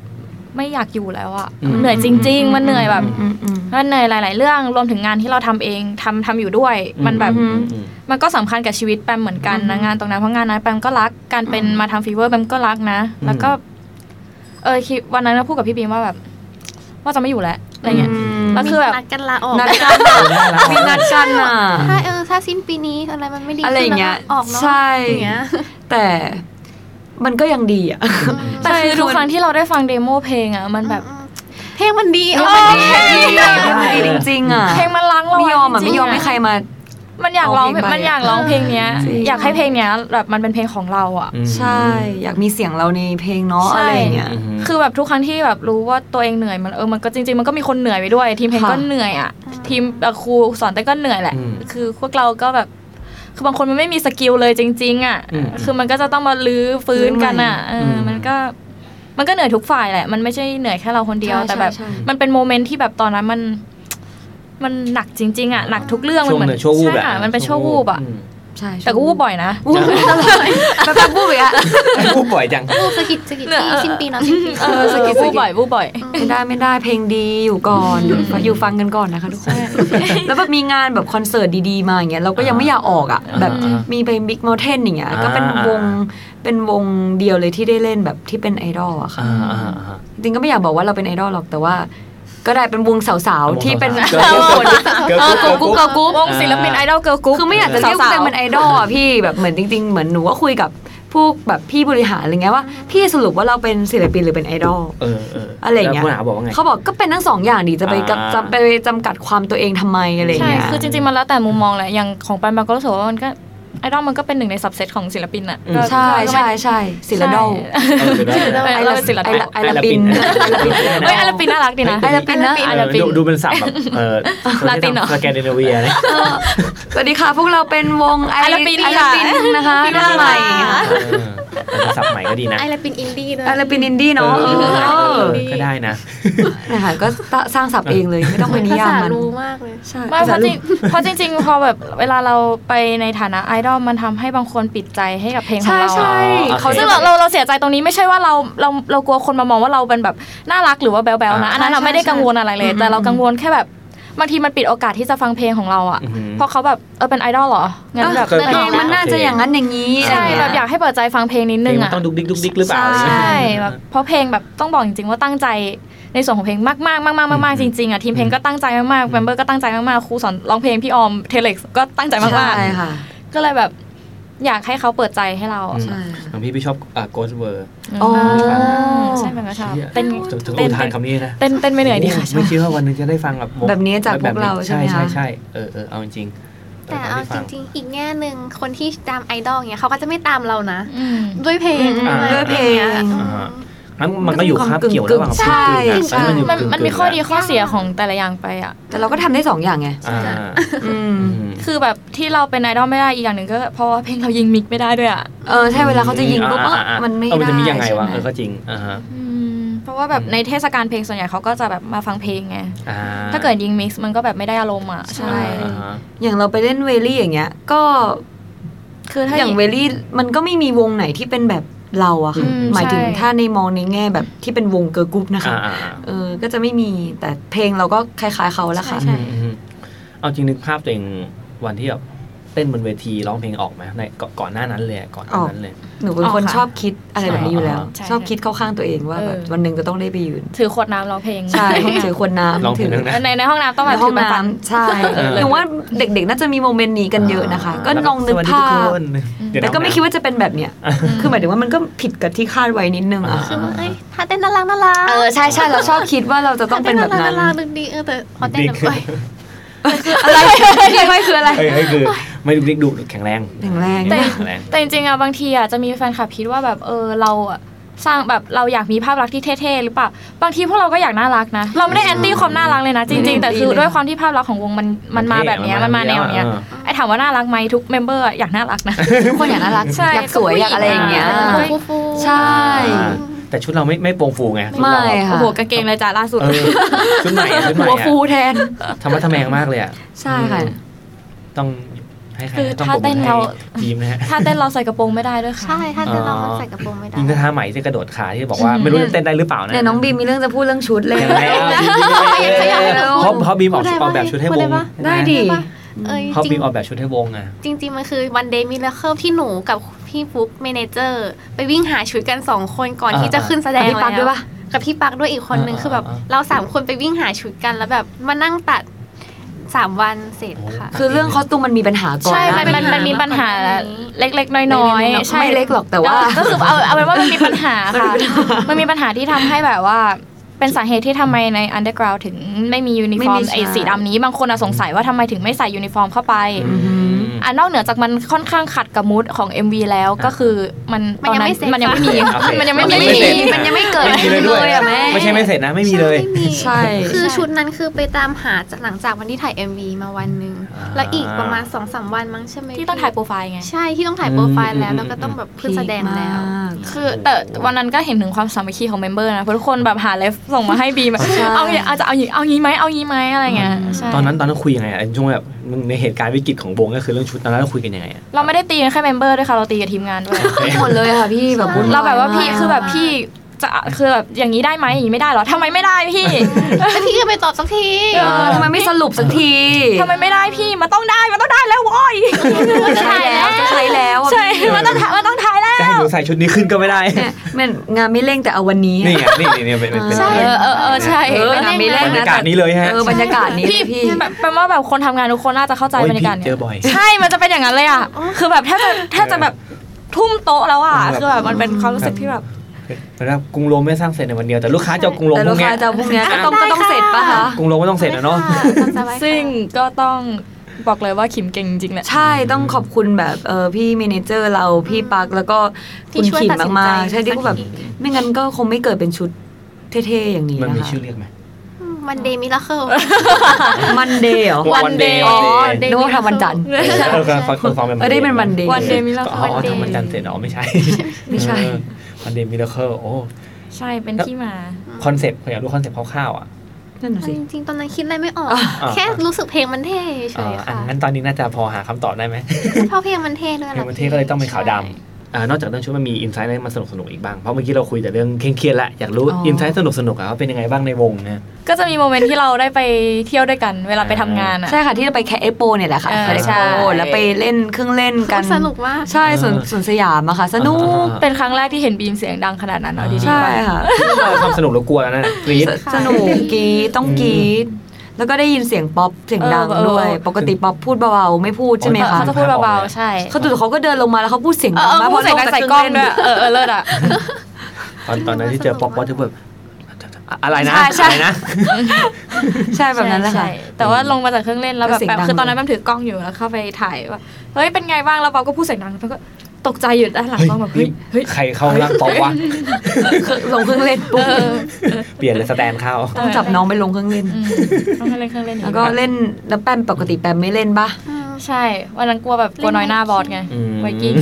ไม่อยากอยู่แล้วอะมันเหนื่อยจริง ๆ มันเหนื่อยแบบอืมอืมมันเหนื่อยหลาย ๆ เรื่องรวมถึงงานที่เราทำเองทำทำอยู่ด้วย มันแบบอืมอืมมันก็สำคัญกับชีวิตแปมเหมือนกันนะอืมงานตรงนั้นเพราะงานนั้นแปมก็รักการเป็นมาทำฟีเวอร์แปมก็รักนะ แล้วก็ เออคิดวันนั้นเราพูดกับพี่บีมว่าแบบ ว่าจะไม่อยู่แล้วอะไรเงี้ยมแล้วคือแบบนัดกันลาออกนัดกันอะมีนัดกันอะถ้าเออถ้าสิ้นปีนี้อะไรมันไม่ดีอะไรอย่างเงี้ยขึ้นแล้วก็ออกเนาะใช่อย่างเงี้ยแต่มันก็ยังดีอะแต่คือทุกครั้งที่เราได้ฟัง demo เพลงอะมันแบบอืมเพลงมันดีเอเอออมันดีอะมันดีจริงๆอะเพลงมันล้างเราไม่ยอมอะจริไม่ยอมให้ใครมา มันอยากร้องเอาเพลงไปมันอยากร้องเพลงเนี้ยจริงอยากให้เพลงเนี้ยแบบมันเป็นเพลงของเราอะอืมใช่ อยากมีเสียงเราในเพลงเนาะใช่อะไรอย่างเงี้ยอืมคือแบบทุกครั้งที่แบบรู้ว่าตัวเองเหนื่อยมันเออมันก็จริง ๆ มันก็มีคนเหนื่อยไปด้วย ทีมเพลงค่ะก็เหนื่อยอะ ทีมเอ่อครูสอนเต้นก็เหนื่อยแหละอืมคือพวกเราก็แบบคือบางคนมันไม่มี skill เลยจริง ๆ อะอืมคือมันก็จะต้องมาลื้อฟื้นกันอะเอออมมันก็มันก็เหนื่อยทุกฝ่ายแหละ มันไม่ใช่เหนื่อยแค่เราคนเดียวใช่แต่แบบใช่มันเป็น moment ที่แบบตอนนั้นมัน มันหนักจริง ๆอะหนักทุกเรื่องมันช่วงเหมือนหนึ่งชั่ววูบแหละใช่ค่ะมันเป็นชั่ววูบอะมใช่แต่ก็วูบบ่อยนะวูบตลอดแป๊บๆวูบอีกอะวูบบ่อยจังรูปสกิดสกิดเนี่ยที่สิ้นปีเนาะสิ้นปีเออสกิลวูบบ่อยวูบบ่อยไม่ได้ไม่ได้เพลงดีอยู่ก่อนอยู่ฟังกันก่อนนะคะทุกคนแล้วแบบมีงานแบบคอนเสิร์ตดีๆมาอย่างเงี้ยเราก็ยังไม่อยากออกอะอ่าแบบมีไปบิ๊กม u เทนอย่างเงี้ยอ่าก็เป็นวงเป็นวงเดียวเลยที่ได้เล่นแบบที่เป็นไอดอลอะค่ะอ่าอ่าอ่าจริงๆก็ไม่อยากบอกว่าเราเป็นไอดอลหรอกแต่ว่า ก็ได้เป็นวงสาวๆ ที่เป็นเกิร์ลกรุ๊ปเกิร์ลเออกรุ๊ปกุ๊กกุ๊กวงศิลปินไอดอลเกิร์ลกรุ๊ปคือไม่อยากจะเรียกว่าตัวเองเป็นไอดอลอะพี่แบบเหมือนจริงๆ เหมือนหนูก็คุยกับพวกแบบพี่บริหารอะไรเงี้ยว่าพี่สรุปว่าเราเป็นศิลปินหรือเป็นไอดอลเออเอออะไรอย่างเงี้ยแล้วผู้หาบอกว่าไงเขาบอกก็เป็นทั้งสองอย่างดิจะไปกับอ่าจะไปจำกัดความตัวเองทำไมอะไรอย่างใช่เงี้ยคือจริงๆมันแล้วแต่มุมมองแหละอย่างของปันปันก็รู้สึกว่ามันก็ ไอดอลมันก็เป็นหนึ่งใน subset ของศิลปินอะก็ใช่ก็ใช่ใช่ศิลดอลเออเป็นว่าใช่เราเป็นศิลปินไอละปินเฮ้ยไอลปินน่ารักดีนะไอละปินนะไอละปินดูดูเป็นศัพท์แบบเออลาตินเหรอสแกนดิเนเวียเนี่ยสวัสดีค่ะพวกเราเป็นวงไอไอละปินไอละปินนะคะพี่หน้าน่าใหรัม่ กค่ะเออเป็นศัพท์ใหม่ก็ดีนะไอละปินอินดี้ด้วยไอละปินอินดี้เนาะเออเออก็ได้นะนะคะก็สร้างศัพท์เองเลยไม่ต้องไปนิยามภาษามันรู้มากเลยใช่ไม่เพราะจริงเพราะจริงๆพอแบบเวลาเราไปในฐานะไอดอลมันทำให้บางคนปิดใจให้กับเพลงของใช่เราใช่อ๋อเขาซึ่จะงเราเราเราเสียใจตรงนี้ไม่ใช่ว่าเราเราเรากลัวคนมามองว่าเราเป็นแบบน่ารักหรือว่าแบ๊วๆนะอ่าอันนั้นเราไม่ได้กังวลอะไรเลย แต่เรากังวลแค่แบบ บางทีมันปิดโอกาสที่จะฟังเพลงของเราอะอือหือเพราะเขาแบบเออเป็นไอดอลเหรองั้นแบบเคยเพลงมันน่าจะอย่างนั้นอย่างนี้ใช่ะไรแบเงี้บอยากให้เปิดใจฟังเพลงนิดเพลนึงงมันอะต้องดุ๊กดิ๊กดุ๊กดิ๊กหรือเปล่าใช่แบบเพราะเพลงแบบต้องบอกจริงๆว่าตั้งใจในส่วนของเพลงมากๆมากๆมากๆจริงๆอะทีมเพลงก็ตั้งใจมากๆ member ก็ตั้งใจมากๆครูสอนร้องเพลงพี่ออม Telex ก็ตั้งใจมากใช่ค่ะๆก็เลยแบบ อยากให้เขาเปิดใจให้เราอะใช่บางพี่พี่ชอบอ่าโกสเวอร์อ๋อใช่เป็นก็ชอบเต้นถึงถึงเต้อุนทานคำนี้นะเต้นเต้นไม่เหนื่อยดีค่ะชอไม่บคิดว่าวันหนึงจะได้ฟังแบบวงแบบนี้จากพวกเราใช่ไหมใช่คะใช่ใช่เออเออเอาจริงๆเอแต่ตอนเอาที่จฟังริงๆ อีกแง่หนึ่งคนที่ตามไอดอลเงี้ยเขาก็จะไม่ตามเรานะอืมด้วยเพลงอืมอะไรด้วยเพลง อย่างงี้ยอ่าฮะงั้นมันก็อยู่คาบเกี่ยวระหว่างใช่กึ่งๆใช่อะอันนี้มันอยู่มันมีกึ่งๆข้อดีอะข้อเสียของแต่ละอย่างไปอะ แต่เราก็ทำได้สองอย่างไงอ่าอืมอืมคือแบบที่เราเป็นไอดอลไม่ได้อีกอย่างหนึ่งก็เพราะว่าเพลงเรายิง mix ไม่ได้ด้วยอะเออใช่เวลาเขาจะยิงปุ๊บเอออ่าๆๆมันไม่เออมันได้จะมียังไงวะใช่หมเออก็จริงอ่าฮะอืมเพราะว่าแบบในเทศกาลเพลงส่วนใหญ่เขาก็จะแบบมาฟังเพลงไงอ่าถ้าเกิดยิง mix มันก็แบบไม่ได้อารมณ์อะ ใช่อ่าฮะอย่างเราไปเล่นเวลี่อย่างเงี้ย ก็ คือถ้าอย่างเวลี่มันก็ไม่มีวงไหนที่เป็นแบบ เราอะค่ะอืมหมายถึงใช่ถ้าในมองในแง่แบบที่เป็นวงเกิร์ลกรุ๊ปนะคะอ่าอ่าเออก็จะไม่มีแต่เพลงเราก็คล้ายๆเขาแล้วค่ะใช่อืมเอาจริงนึกภาพตัวเองวันที่แบบ เต้นบนเวทีร้องเพลงออกไหมในก่อนก่อนหน้านั้นเลยอะก่อนหน้านั้นเลย หนูเป็นคนออกค่ะชอบคิดอะไรแบบนี้อยู่แล้วใช่ชอบคิดเข้าข้างตัวเองว่าเออแบบวันหนึ่งก็ต้องได้ไปยืน ถือขวดน้ำร้องเพลงใช่ถือคนน้ำร้องเพลงถืนั้นนะในในห้องน้ำต้องในแบบห้ถืองอแบบฟันน้ำใช่เออหนูว่าเด็กๆน่าจะมีโมเมนต์นี้กันเยอะนะคะ ก็ลองนึกสวัสดีภาทุพคนเดี๋ยวแต่ก็ไม่นะคิดว่าจะเป็นแบบเนี้ยคือหมายถึงว่ามันก็ผิดกับที่คาดไว้นิดนึงอะคือว่าเอ้ยถ้าเต้นน่ารักน่ารักเออใช่ใช่เราชอบคิดว่าเราจะต้องเป็นแบบนั้นถ้าเต้น่ารักน่ารักดีเออแต่พอเต้นแบบเอ้ยอะไรที่ไม่คืออะไรเฮ้ยเฮ้ยคือ ไม่ดุกดิกดุแข็งแรงแข็งแรงแต่แข็งแรงแต่จริงๆอะบางทีอะจะมีแฟนคลับคิดว่าแบบเออเราอะสร้างแบบเราอยากมีภาพลักษณ์ที่เท่ๆหรือเปล่าบางทีพวกเราก็อยากน่ารักนะ เราไม่ได้แอนตี้ความน่ารักเลยนะ จริง ๆ แต่คือด้วยความที่ภาพลักษณ์ของวงมันมันมาแบบเนี้ยมันมาแนวเนี้ยไอ้ถามว่าน่ารักไหมทุกเมมเบอร์อยากน่ารักนะทุกคนอยากน่ารักใช่อยากสวยอยากอะไรอย่างเงี้ยฟูฟูๆใช่อ่าแต่ชุดเราไม่ไม่โปร่งฟูไงชุดไม่เราค่ะโอ้โหกางเกงเลยจ้าล่าสุดเออชุดใหม่อะชุดใหม่หัวอะฟูแทนธรรมะทแมงมากเลยอะใช่ค่ะต้อง ให้ใครคือต้องถ้าปรบมือเต้นให้เราทีมนะฮะถ้าเต้นเราใส่กระโปรงไม่ได้ด้วยค่ะ ใช่ถ้าเต้นเรามันใส่กระโปรงไม่ได้ยิงกระทาใหม่ที่กระโดดขาที่บอกว่าไม่รู้จะเต้นได้หรือเปล่านะเนี่ยน้องบีมมีเรื่องจะพูดเรื่องชุดเลยยังไงอะบีมเขาอยากให้เราพูดเพราะเพราะบีมออกพูดได้ออกแบบชุดให้วพูดได้งปะได้ดิเอ้ยเพราะจริบีงมออกแบบชุดให้วงอะจริง ๆ มันคือวันเดย์มิ r เคิลที่หนูกับพี่ฟุก manager ไปวิ่งหาชุดกันสองคนก่อนอ่าที่จะขึ้นแสดงพี่ปักด้วยปะกับพี่ปักด้วยอีกคนนึงอ่าคือแบบอ่าเราสามคนไปวิ่งหาชุดกันแล้วแบบมานั่งตัด สามวันเสร็จค่ะ คือเรื่อง costume มันมีปัญหาก่อนใช่นะมันมันมันมีปัญหาปัญหาเล็กๆ น้อยๆใช่ไม่เล็กหรอกแต่ว่า ก็คือเอาเอาเป็นว่ามันมีปัญหาค่ะ มันมีปัญหาที่ทำให้แบบว่าเป็นสาเหตุที่ทำไมใน underground ถึงไม่มียูนิฟอร์มไม่มีไอ้สีดำนี้บางคนอะสงสัยว่าทำไมถึงไม่ใส่ยูนิฟอร์มเข้าไป อือหืออะนอกเหนือจากมันค่อนข้างขัดกับ mood ของ MV แล้วก็คือมันมันยังไม่เสร็จมันยังไม่มีโอเคมันยังไม่มันยังมีไม่เสร็จมันยังไม่เกิดไม่มีเลยด้วยอะแม่ไม่ใช่ไม่เสร็จนะไม่มีเลยไม่มีใช่คือชุดนั้นคือไปตามหาจากหลังจากวันที่ถ่าย MV มาวันหนึ่งอ่าแล้วอีกประมาณสองสามวันมั้งใช่ไหมที่ต้องถ่ายโปรไฟล์ไงใช่ที่ต้องถ่ายโปรไฟล์แล้วอืมแล้วก็ต้องแบบขึ้นแสดงแล้ว peak มากคือแต่วันนั้นก็เห็นถึงความสามัคคีของ member นะเพราะทุกคนแบบหา ref ส่งมาให้บีมแบบใช่เอาอย่างอาจจะเอาอย่างเอางี้ไหมเอางี้ไหมอะไรเงี้ยใช่ตอนนั้นตอนนั้นคุยยังไงอะช่วงแบบมึงในเหตุการณ์วิกฤตของวงก็คือเรื่องชุดตอนนั้นเราคุยกันยังไงอะเราไม่ได้ตีกันแค่ member ด้วยค่ะ เราตีกับทีมงานด้วย หมดเลยค่ะพี่แบบวุ่นเราแบบว่าพี่ยมกคือแบบพี่จะคือแบบอย่างนี้ได้ไหมอย่างนี้ไม่ได้เหรอทำไมไม่ได้พี่ แล้วพี่ก็ไปตอบสักทีเออทำไมไม่สรุปสักทีทำไมไม่ได้พี่มันต้องได้มันต้องได้แล้วโว้ยจะใช้แล้วจะใช้แล้วอะใช่ พี่มันต้องถ่ายมันต้องถ่ายแล้ว จะให้หนูใส่ชุดนี้ขึ้นก็ไม่ได้เนี่ยแม่นงานไม่เร่งแต่เอาวันนี้นี่ไงนี่นี่นี่เป็นเป็นเป็นใช่เออเออเออใช่เอองานไม่เร่งบรรนะยากาศนี้เลยฮะเออบรรยากาศนี้เลพี่ยพี่แบบแปลว่าแบบคนทำงานทุกคนน่าจะเข้าใจโอ้ยบรรยากาศพี่เนี่เจยอบ่อยใช่มันจะเป็นอย่างนั้นเลยอะคือแบบแทบจะแทบจะแบบทุ่มโต๊ะแล้วอะแบบคือแบบมันเป็นความรู้สึกที่แบบเหมือนแบบกรุงโรมไม่สร้างเสร็จในวันเดียวแต่ลูกค้าจะเอากรุงโรมแต่พลูวกกเนี้ค้ายจะเอาพรุ่งเนี้ยก็ต้องก็ต้องเสร็จปะคะกรุงโรมก็ต้องเสร็จนะเนาะซึ่งก็ต้อง บอกเลยว่าขิมเก่งจริงๆแหละ ใช่ต้องขอบคุณแบบเออพี่ ma nager เราพี่ปักแล้วก็ที่คุณช่วยขิมตัดสินใจมากๆใช่ที่ก็แบบสักทีไม่งั้นก็คงไม่เกิดเป็นชุดเท่ๆอย่างนี้มันนะมีคะชื่อเรียกไหม One Day Miracle Monday เหรอ One Day อ๋อ One Day นึกว่าทำวันจันทร์เออฟังคนฟังเป็นเออได้เป็น One Day One Day Miracle อ๋อทำวันจันทร์เสร็จอ๋อไม่ใช่ไม่ใช่One Day Miracle โอ้ใช่เป็นที่มา con cept อยากรู้ concept คร่าวๆอะ นั่นน่ะสิจริงๆตอนนั้นคิดอะไรไม่ออกอ่าแค่รู้สึกเพลงมันเท่เฉอ่ายๆค่ะงั้นตอนนี้น่าจะพอหาคำตอบได้ไหมเพราะเพลงมันเท่ด้วยเพลงมันเท่ก็เลยต้องเป็นขาวดำ อ่านอกจากเรื่องชุดมันมี insight อะไรมาสนุกสนุกๆอีกบ้าง เพราะเมื่อกี้เราคุยแต่เรื่องเครียดๆละอยากรู้อ๋ออิอินไซต์สนุกสนุกๆอะว่าเป็นยังไงบ้างในวงเนี่ยก็จะมี moment ที่เราได้ไปเที่ยวด้วยกันเวลาไปทำงานอะใช่ค่ะที่เราไปแคเอโปเนี่ยแหละค่ะเออแคเอใช่โปแล้วไปเล่นเครื่องเล่นกันสนุกมากใช่ส่วนส่วนสยามอะค่ะ สนุกอ่าเป็นครั้งแรกที่เห็นบีมเสียงดังขนาดนั้นเอาดีๆใช่ว่าค่ะความสนุกเรากลัวแล้วนะกรี๊ดสนุกกรี๊ดต้องกรี๊ด แล้วก็ได้ยินเสียงป๊อปเสียงดังเออเออ ด้วย ปกติป๊อปพูดเบาๆไม่พูดใช่ไหมคะเขาจะพูดเบาๆใช่เขาจู่ๆเขาก็เดินลงมาแล้วเขาพูดเสียงเอดัองเออมากพูดเสียงดังใส่กล้องด้วยเออเออเลิศอะ ตอนตอนนั้นที่เจอป๊อปป๊อปที่แบบอะไรนะใช่ใช่ อะไรนะ ใช่แบบนั้นแหละค่ะ ใช่แต่ว่าลงมาจากเครื่องเล่นแล้วแบบก็เสียงแบบดังคือตอนนั้นแปมถือกล้องอยู่แล้วเข้าไปถ่ายว่าเฮ้ยเป็นไงบ้างแล้วเปาก็พูดเสียงดังแล้วก็ ตกใจอยู่ด้านหลังเฮ้ยกล้องแบบเฮ้ยเฮ้ยใครเข้าร่างป๊อปวะลงเครื่องเล่นเอปุ๊บอเปลี่ยนเลยสแตนเข้าต้องจับน้องไปลงเครื่องเล่นอืมต้องให้เล่นเครื่องเล่นอย่างแล้วนี้ก็เล่นแล้วแปมปกติแปมไม่เล่นปะอืม ใช่ วันนั้นกลัวแบบกลัวน้อยหน้าบอสไงอืม ไวกิ้ง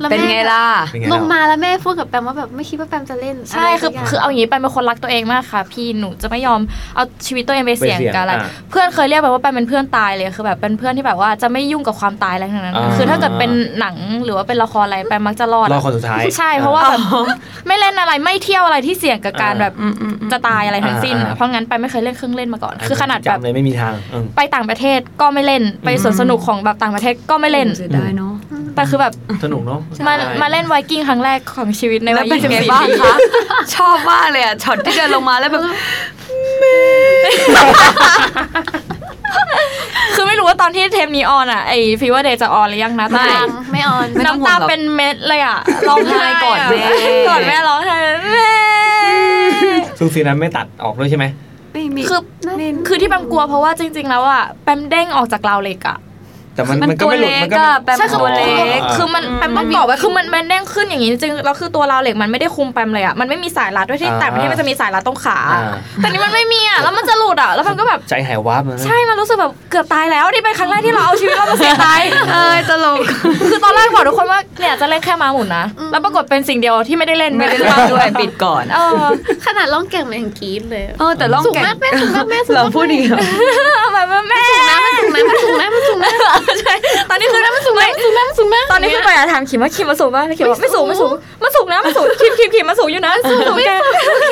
แล้วเป็นแม่ไงล่ะ เป็นไงลล่ะงมาแล้วแม่พูดกับแปมว่าแบบไม่คิดว่าแปมจะเล่นใช่คือะไรสักย่งคือเอาอย่างนี้แปมเป็นคนรักตัวเองมากค่ะ พี่หนูจะไม่ยอมเอาชีวิตตัวเองไปเสี่ยงไปเสี่ยงกับอะไรอ่าเพื่อนเคยเรียกแปมว่าแปมเป็นเพื่อนตายเลยคือแบบเป็นเพื่อนที่แบบว่าจะไม่ยุ่งกับความตายอะไรทั้งนั้นอ่า คือถ้าเกิดเป็นหนังหรือว่าเป็นละครอะไรแปมมักจะรอดรอคนสุดท้าย ใช่เพราะว่าแบบไม่เล่นอะไรไม่เที่ยวอะไรที่เสี่ยงกับการอ่าแบบอืมอืมอืมจะตายอะไรทั้งสิ้น อ่าเพราะงั้นแปมไม่เคยเล่นเครื่องเล่นมาก่อน คือขนาดแบบ จำเลยไม่มีทางอืม ไปต่างประเทศก็ไม่เล่นไปสวนสนุกของแบบต่างประเทศก็ไม่เล่นเสียดายเนาะแต่คือแบบสนุกเนาะมาใช่มาเล่นไวกิ้งครั้งแรกของชีวิตในแล้วัวยเป็นไง24บ้างปีคะชอบมากเลยอะช็อตที่เดินลงมาแล้วแบบคือไม่รู้ว่าตอนที่เทปนี้ on อะไอ Fever Day จะ on หรือยังนะไม่แต่ยังไม่ on ไม่ต้องห่วน้ำงหรอกตาเป็นเม็ดเลยอะร้องไห้กอดแม่กอดแม่ร้องไห้แม่ซึ่งซีนนั้นไม่ตัดออกด้วยใช่ไหมไม่มีคือไม่คือที่แปมกลัวเพราะว่าจริง ๆ แล้วอะแปมเด้งออกจากราวเหล็กอะ แต่มันมันมันก็ตัวไม่หลุดเล็มันกก็อะแปมใช่คือตัวเล็กคือมันแปมต้องบอกไว้คือมันมันเด้งขึ้นอย่างนี้จริงๆแล้วคือตัวราวเหล็กมันไม่ได้คุมแปมเลยอะมันไม่มีสายรัดด้วยที่ต่างประเทศมันจะมีสายรัดตรงขาอ่าแต่นี่มันไม่มีอะแล้วมันจะหลุดอะแล้วแปมก็แบบใจหายวับนะใช่มันรู้สึกแบบเกือบตายแล้วนี่เป็นครั้งแรกที่เราเอาชีวิตเรามาเสี่ยงตายเออตลกคือตอนแรกบอกทุกคนว่าเนี่ยจะเล่นแค่ม้าหมุนนะแล้วปรากฏเป็นสิ่งเดียวที่ไม่ได้เล่นไม่ได้คือเล่ม้านหมุด้วยปิดก่อนเออขนาดร้องเก่งมันยังกรี๊ดเลยเออแต่ล่องสูงแก่มากแม่สูงมากแม่สูงเรามากพูดอีกเหรอแบบว่าแม่ สูงนะมันสูงนะตอนนี้คือไปอะถามขิมว่าขิมมาสูงป่ะขิมว่าไม่สูงไม่สูงมันสูงนะมันสูงขิมขิมขิมมาสูงอยู่นะสูงแก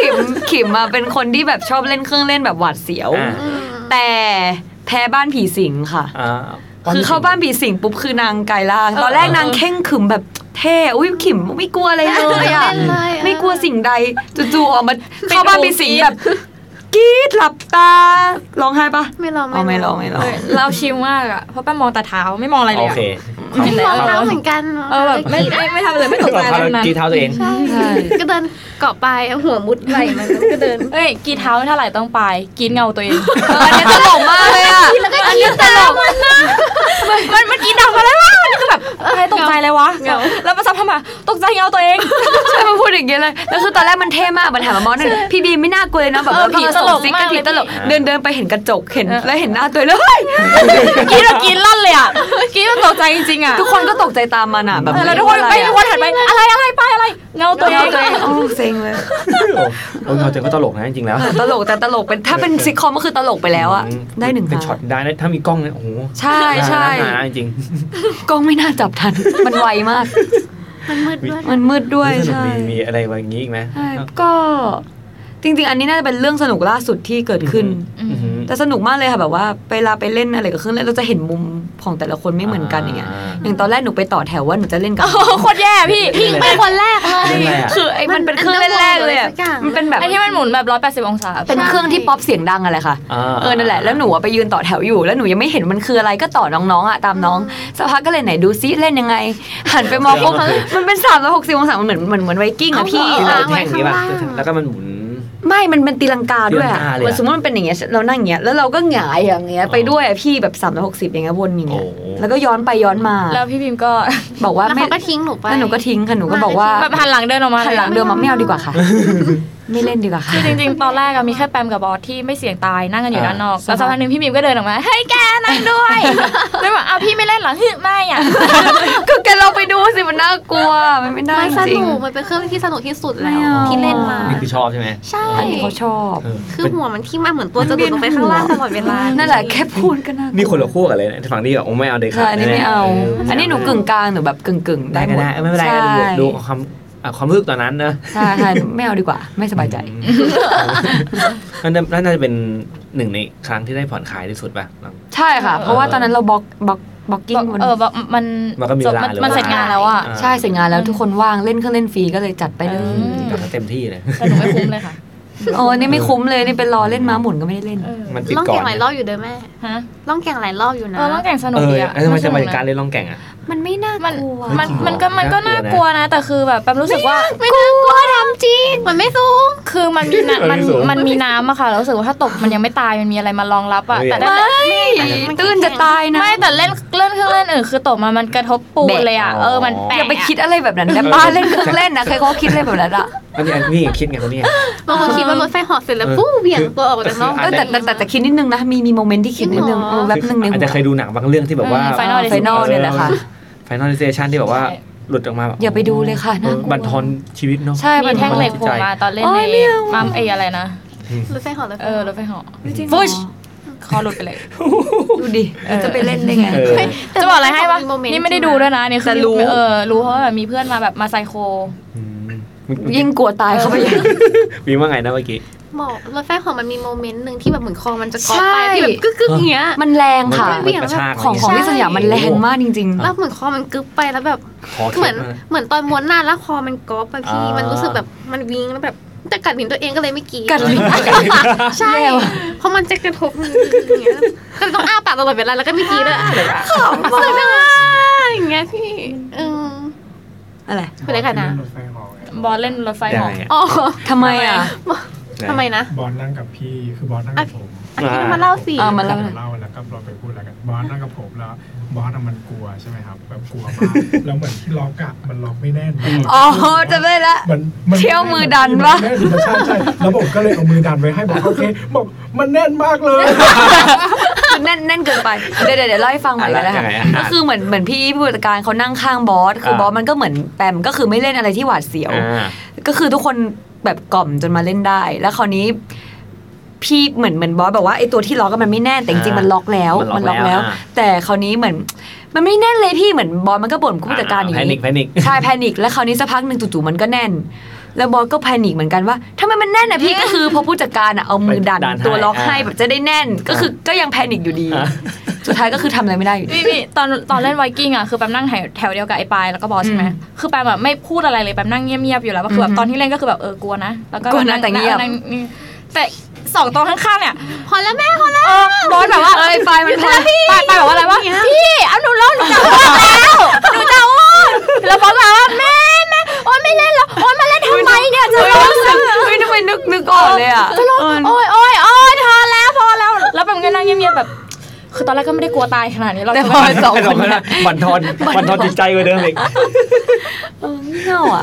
ขิมขิมมาเป็นคนที่แบบชอบเล่นเครื่องเล่นแบบหวาดเสียวอ่าอืมแต่แพ้บ้านผีสิงค่ะอ่าคือเข้าบ้านผีสิงปุ๊บคือนางกายล่างตอนแรกนางเข่งขรึมแบบเท่อุ้ยขิมไม่กลัวอะไรเลยอะเล่นเลยเออไม่กลัวสิ่งใดจู่ๆออกมาเข้าบ้านผีสิงแบบกรีดหลับตาร้องไห้ปะไม่ลองอ๋อไม่ร้องไม่ร้องเราชิลมากอะเพราะแป้มมองแต่เท้าไม่มองอะไรเลโอยอะเคไม่ลองเท้าเหมือนกันเออแบบไม่ไม่ไม่ทำเลยไม่ตกใจอะไรเขาทั้งนั้นกีเท้าตัวเองใช่ใช่ก็เดินเกาะปลายเอาหัวมุดไหล่มันแล้วก็เดินเอ้ยกีเท้าไม่เท่าไหร่ต้องไปกินเงาตัวเองเอออันนี้ตลกมากเลยอะอันนี้ตลกมันนะมันมันกินดังมาแล้ววะนี่คือแบบอะไรตกใจเลยวะเงาแล้วมาซับทำไมตกใจเงาตัวเองใช่มาพูดอย่างเงี้ยเลยแล้วคือตอนแรกมันเท่มากมันถามมามอสหนึ่งพี่บีมไม่น่ากลัวเลยนะแบบว่าเออผีตตลลกกซิกมากกับผีเลยตลกพี่เดินเดินไปเห็นกระจกเห็นเออแล้วเห็นหน้าตัวเองแล้วเฮ้ยกินแล้วกินลั่นเลยอะกินแล้วตกใจจริงๆอะทุกคนก็ตกใจตามมันอะแบบเออแล้วทุกคนไปทุกคนหันไปอะไรอะไรไปอะไร เงาตัวเอเงาตัวงเองโอ้เซ็งเลยโอ้ยเงาตัวเองก็ตลกนะจริงๆแล้ว ตลกแต่ตลกเป็นถ้าเป็นซิทคอมก็คือตลกไปแล้วอะอืมได้หนึ่งเป็นฮาช็อตได้นะถ้ามีกล้องเนี่ยโอ้โหใช่ใช่น่าหาจริงกล้องไม่น่าจับทันมันไวมากมันมืดด้วยมันมืดด้วยสนุกใช่ดีมีอะไรแบบนี้อีกไหมใช่ก็ จริง ๆ อันนี้น่าจะเป็นเรื่องสนุกล่าสุดที่เกิดขึ้นอือหือแต่สนุกมากเลยค่ะแบบว่าเวลาไปเล่นอะไรกับเครื่องเล่นเราจะเห็นมุมของแต่ละคนไม่เหมือนกันอย่างเงี้ยอ่าอย่างตอนแรกหนูไปต่อแถวว่าหนูจะเล่นกับโอ้โหโคตรแย่พี่พี่เล่นไปอะไรคนแรกเลยเล่นอะไรอะคือไอ้มันเป็นเครื่องเล่นแรกเลยอะมันเป็นแบบไอ้ที่มันหมุนแบบ180องศาเป็นเครื่องที่ป๊อปเสียงดังอะไรค่ะาเออนั่นแหละแล้วหนูอะไปยืนต่อแถวอยู่ แล้วหนูยังไม่เห็นมันคืออะไรก็ต่อน้องๆอะตามน้องสักพักก็เลยไหนดูซิเล่นยังไง หันไปมองปุ๊บมันเป็นสามร้อยหกสิบองศามันเหมือนเหมือนเหมือนไวกิ้งอะพี่ที่เอาเราเหรอแท่งนี้ป่ะแล้วก็มันหมุน ไม่มันเป็นตีลังกาด้วยอะตีลังกาเลยอะเหมือนสมมติมันเป็นอย่างเงี้ยเรานั่งอย่างเงี้ยแล้วเราก็หงายอย่างเงี้ยไปด้วยอะพี่แบบสามร้อยหกสิบอย่างเงี้ยวนอย่างเงี้ยโอ้แล้วก็ย้อนไปย้อนมา แล้วพี่พิมก็ บอกว่าแล้วไม่เขาก็ทิ้งหนูไปแล้วหนูก็ทิ้งค่ะหนูก็บอกว่าแบบหันหลังเดินออกมาหันหลังเดินมาไม่เอาดีกว่าค่ะ ไม่เล่นดีกว่าค่ะคือจริงๆ ตอนแรกอะมีแค่แปมกับบอสที่ไม่เสี่ยงตายนั่งกันอยู่อ่าด้านนอก แล้วสักพักหนึ่งพี่มิมก็เดินออกมา เฮ้ยแกนั่งด้วยแล้วแบบอ้าวพี่ไม่เล่นเหรอฮึไม่อะก็แกลองไปดูสิมันน่ากลัว มันไม่ได้มันสจริงนุกมันเป็นเครื่องที่สนุกที่สุดแล้วไม่เอาที่เล่นมา นี่คือชอบใช่ไหมใช่อันนี้เขาชอบเออคือเป็นหัวมันที่มาเหมือนตัวจะดูดลงไปข้างล่างตลอดเวลา นั่นแหละแค่พูดก็น่ากลัวนี่คนละขั้วกันเลยนะฝั่งนี้แบบโอ้ไม่เอาเด็กใช่อันนี้ไม่เอาเอันนี้หนูกึ่งกลางหนูแบบกึ่งกึ่งๆได้ได้หก็มดได้ไม่เป็นไรใช่ดูดูความอะ ความรู้สึกตอนนั้นนะใช่ใช่ไม่เอาดีกว่า ไม่สบายใจนั่นน่าน่าจะเป็นหนึ่งในครั้งที่ได้ผ่อนคลายที่สุดป่ะใช่ค่ะ เพราะว่าตอนนั้นเราบล็อกบล็อกบล็อกกิ้งมันเออแบบมันมันก็มีจเวบลามันหรือมันว่าเสร็จงานแล้วอะอ่าใช่เสร็จงานแล้วทุกคนว่างเล่นเครื่องเล่นฟรีก็เลยจัดไปเลยอืมก็เต็มที่เลยแต่หนูไม่คุ้มเลยค่ะโอ้นี่ไม่คุ้มเลยนี่เป็นรอเล่นม้าหมุนก็ไม่ได้เล่นเออมันติดล่องก่อแก่นงหลายรอบอยู่เด้อแม่ฮะล่องแก่งหลายรอบอยู่นะเออต้องแข่งสนุเอกอดีอะแล้วทำไมจะสมานุกนะการเล่นล่องแก่งอะมันไม่น่ามันกลัวมันจริงเหรอมันก็มันก็มันก็น่าน่ากกลัลัววนะนะ แต่คือแบบแปมรู้สึกว่าไม่น่ากลัวทำจริงมันไม่สูงคือมันมีน้ำมันเออสูงมันมีน้ำอะค่ะแล้วรู้สึกว่าถ้าตกมันยังไม่ตายมันมีอะไรมารองรับอะเฮ้ยแต่ได้มันตื้นจะตายนะไม่แต่เล่นเล่นเครื่องเล่นอื่นคือตกมามันกระทบปูนเลยอะแบะเออมันแปะอย่าไปคิดอะไรแบบนั้นแต่ป้าเล่นเครื่องเล่นนะใครเขาคิดอะไรแบบนั้นอะอันนี้อันนี้คิดไงคนนี้บางคนคิดว่ารถไฟเหอเสร็จแล้วเออปุ๊บเบี่ยงตัวออกจากนอกคือเออแต่แต่แต่แต่คิดนิดนึงนะมีมีโมเมนต์ที่คิดนิดนึงจริงเหรอเออแบบนึงในอาจหัจะเคยวดูหนังบางเรื่องที่แบบว่าไฟนอลไฟนอลเนี่ยแหละค่ะ ไฟนอลเซชันที่แบบว่าหลุดออกมาแบบอย่าไปดูเลยค่ะน่ากลัวบันทอนชีวิตเนาะใช่มีแท่งเหล็กโผล่มาตอนเล่นโอ้ในยไม่เอามัมเออะไรนะรถไฟเหอรถไฟเอเหออรถไฟเหาะจริงฟุชคอหลุดไปเลย ดูดิจะไปเล่นได้ไงเออจะบอกอะไรให้ปะมีโมเมนต์นี่ไม่ได้ดูด้วยนะนี่คือแต่รู้เออรู้เพราะว่าแบบมีเพื่อนมาแบบมาไซโคอืมยิ่งกลัวตายเข้าไปใหญ่มีว่าไงนะเมื่อกี้ บอกรถไฟเหอมันมีโมเมนต์หนึ่งที่แบบเหมือนคอมันจะกอใช่ไปที่แบบกึกกึกๆอย่างเงี้ย มันแรงค่ะ มันกระชากของของที่สยามมันแรงมากจริง แล้วเหมือนคอมันกึกไปแล้วแบบ คอเหมืเข็อนมากเหมือนตอนม้วนหน้าแล้วคอมันกอไปพี่ อ่ามั มันรู้สึกแบบมันวิงแล้วแบบจะกัดลิ้นตัวเองก็เลยไม่กรีดกัดลิ้น ใช่ เพราะมันจะกระทบอย่างเงี้ยก็เลยต้องอ้าปากตลอดเวลาแล้วก็ไม่กรีดเลยขำมากอย่างเงี้ยพี่เออๆ อะไร เป็นไรกันนะรถไฟเหอไงบอลเล่นรถไฟยัเหงาะไงอะ อ๋อทำไมอะ ทำไมนะ บอลนั่งกับพี่คือบอลนั่งกับผมอันนี้มาเล่าสิอ่ามาเล่า เล่าแล้วก็เราไปพูดแล้วกันบอลนั่งกับผมแล้ว บอสอะมันกลัวใช่ไหมครับแบบกลัวมากแล้วเหมือนที่ล็อกอะมันล็อกไม่แน่นอ๋อจะได้ละ มันมันเที่ยวมือดันปะแน่นใช่ใช่แล้วผมก็เลยเอามือดันไว้ให้บอกโอเคบอกมันแน่นมากเลย คือแน่นแน่นเกินไป เดี๋ยวเดี๋ยวเดี๋ยวเล่าให้ฟังใหม่ก็ได้อะค่ะยังไงอะก็คือเหมือนเหมือนพี่ผู้จัดการเขานั่งข้างบอส คืออา บอสมันก็เหมือนแปมก็คือไม่เล่นอะไรที่หวาดเสียว อ่า ก็คือทุกคน แบบกล่อมจนมาเล่นได้ แล้วคราวนี้พี่เหมือนเหมือนบอสบอกว่าไอ้ตัวที่ล็อกก็มันไม่แน่นแต่จริงๆมันล็อกแล้วมันล็อกแล้วอ่าแต่คราวนี้เหมือน มันไม่แน่นเลยพี่เหมือนบอสมันก็บ่นผู้จัดการอย่าง panic นี้ panic ใช่ panic แล้วคราวนี้สักพักหนึ่งจู่ๆมันก็แน่น แล้วบอสก็ panic เหมือนกันว่าทำไมมันแน่นนะพี่ก็คือพอผู้จัดการอะเอามือดันดันให้ตัวล็อกให้อ่าแบบจะได้แน่นก็คือก็ยัง panic อยู่ดี อ่าสุดท้ายก็คือทำอะไรไม่ได้อยู่ดี พี่พี่ตอนตอนเล่นไวกิ้งอะคือแปมนั่งแถวแถวเดียวกับไอ้ปายแล้วก็บอสใช่ไหมอืมคือแปมแบบไม่พูดอะไรเลยแปมนั่งเงียบๆอยู่แล้วคือแบอืบอฮึตอนที่เล่นก็คือแบบเออกลัวนะแล้วก็กลัวนะแต่เงียบ นั่นี่แต่สองตัวข้างๆเนี่ยพอแล้วแม่พอแล้ว เออบอสแบบว่าเอ้ยปลายมันพอ ปายปายบอกว่าอะไรวะพี่เอาหนูเล่าหนูจะอ้วกแล้วหนู กก็ไม่ได้กลัวตายขนาดนี้เราแต่จะพอไม่สองให้คเรานไม่ได้บันทอนบันทอนจิตใจกว่าเดิมอีกเออไม่เอาอะ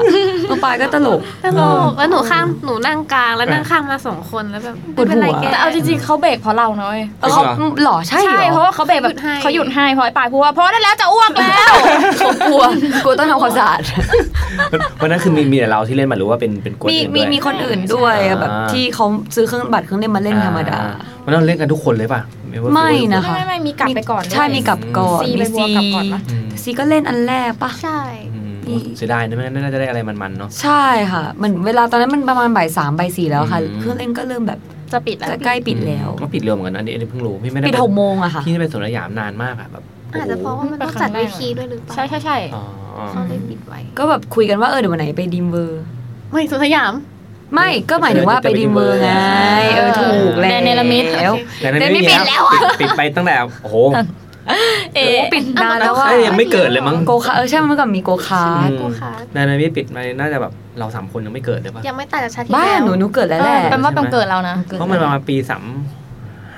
ตัวปลายก็ตลกตลกแล้วหนูข้างหนูนั่งกลางแล้วนั่งข้างมาสองคนแล้วแบบปวดหัวไม่เป็นไรแกแต่เอาจริงๆเขาเบรกเพราะเราเนอะเว้ยเออเขาหล่อใช่เหรใช่อเพราะว่าเขาเบรกแบบหยุดให้เขาหยุดให้เพราะไอ้ปายพูดว่าพอได้แล้วจะอ้วกแล้วเขากลัวกลัวต้องทำความสะอาดวันนั้นคือมีมีแต่เราที่เล่นมาหรือว่าเป็นเป็นกวนมีอื่นมีด้วยมีคนอื่นด้วยอ่าแบบที่เขาซื้อเครื่องบัตรเครื่องเล่นมาเล่นธรรมดาอ่วันนั้นเราเล่นกันทุกคนเลยป่ะว่า ไม่นะไม่ไม่ไม่มีกลับไปก่อนด้วยใช่มีกลับก่อนซีมีไปบัวกลับก่อนปะอืมซีก็เล่นอันแรกปะใช่อืมมีเสียดายนะไม่งั้นน่าจะได้อะไรมันๆเนาะใช่ค่ะเหมือนเวลาตอนนั้นมันประมาณบ่ายสามบ่ายสี่แล้วค่ะอืมเครื่องเล่นก็เริ่มแบบจะปิดแล้วจะใกล้ปิดแล้วก็ปิดเร็วเหมือนกันอันนี้อันนี้เพิ่งรู้พี่ไม่ได้ปิดหกโมงอะค่ะพี่ไม่ได้ไปสวนสยามนานมากอะแบบโอาจจะเพราะว่ามันต้องจัดเวทีด้วยหรือเปล่าใช่ใช่ใช่อ๋ออ๋อเขาเลยปิดไว้ก็แบบคุยกันว่าเออเดี๋ยววันไหนไป Dream World ไม่สวนสยาม ไม่ก็หมายถึงว่าไป Dream World ไงเออถูกแล้วแดนเนรมิตแล้วแต่นั้นแต่ไม่ไม่มีปิดแล้วอะปิดปิดไปตั้งแต่โอ้โหเอ๊ะปิดนานแล้วว่าเอ้ยยังไม่เกิดเลยมั้งโกคาร์ทเออใช่เมื่อก่อนมีโกคาร์ทอืมกูค่ะในนั้นไม่ปิดมาน่าจะแบบเราสามคนยังไม่เกิดเลยป่ะยังไม่ตายจากชาติที่บ้าแล้วหนูหนูเกิดแล้วแหละแปลว่าเป็นเกิดเรานะเพราะมันประมาณปีสาม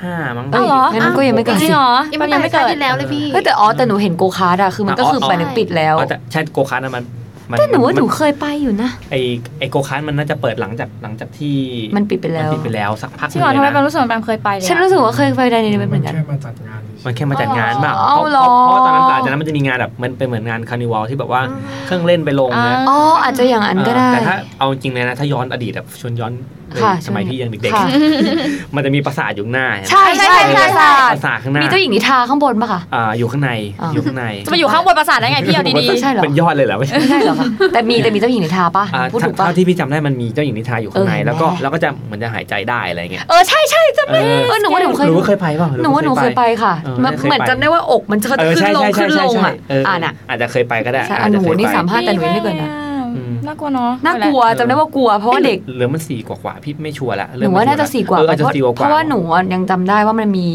ห้ามั้งอ้าวเหรองั้นก็ยังไม่เกิดจริสิงเหรอยังแปไม่ลตายไม่จากชาเกิดติที่แล้วเลยพี่เฮ้ยแต่อ๋อแต่หนูเห็นโกคาร์ทอะคือมันก็คืออ๋อไปนึกปิดแล้วอ๋อแต่ใช่โกคาร์ทนะมันมั แต่หนูว่าหนูมัเคยไปอยู่นะ ไอไอโกคาร์ทมันน่าจะเปิดหลังจากหลังจากที่มันปิดไปแล้วมันปิดไปแล้วสักพักจริงเหรอลทำยไมนะแปลรู้สึกว่าแปลเคยไปเลยอะฉันรู้สึกว่าเคยไปไดในนี้เหมือนกันแค่มาจัดงานเฉยๆมันแค่มาจัดงานเปล่าอ๋อเพราะเหรอเพราะว่าตอนนั้นหลังจากนั้นมันจะมีงานแบบมันเป็นเหมือนงานคาร์นิวัลที่แบบว่าเครื่องเล่นไปลงนะอ๋ออาจจะอย่างนั้นก็ได้แต่ถ้าเอาจริงเลยนะถ้าย้อนอดีตแบบชวนย้อนเลยค่ะสมัยพี่ยังเด็กค่ะๆมันจะมีปราสาทอยู่ข้างหน้าใช่ใช่ใช่ใช่ปราสาทข้างหน้า มีมีเจ้าหญิงนิทราข้างบนปะคะอ่าอยู่ข้างในอ่าอยู่ข้างใน จะมาอยู่ข้างบนปราสาทได้ไงพี่เอาดีใช่เหรอ เป็นยอดเลยเหรอ ไม่ใช่ไม่ใช่เหรอคะแต่มีแต่มีเจ้าหญิงนิทราปะอ่าพูดเท่าถูกปะเท่าที่พี่จำได้มันมีเจ้าหญิงนิทราอยู่ข้างในเออแล้วก็แน่แล้วก็จะเหมือนจะหายใจได้อะไรเงี้ยเออใช่ใช่จำได้เออเออหนูว่าหนูเคยหนูก็เคยไปเปล่าหนูว่าหนูเคยไปค่ะเออมันเคยไปเหมือนจำได้ว่าอกมันจะเออขึ้ใช่นลงใช่ขึ้นใช่ลงใช่อะเอออ่าน่ะอาจจะเคยไปก็ได้ใช่อาจจะหนูเคยนี่ไปสามๆห้าแต่หนูยังไม่เกินนะอืมน่ากลัวเนาะน่ากลัวจำได้ว่ากลัวเพราะว่าเด็กหรือมันสี่กว่าๆพี่ไม่ชัวร์ละหเริ่มนูไม่ว่าน่าชัจะร์ลสี่กว่าเอออาจเพจะราะสี่กว่าเพราะว่าหนูอะยังจำได้ว่ามันมี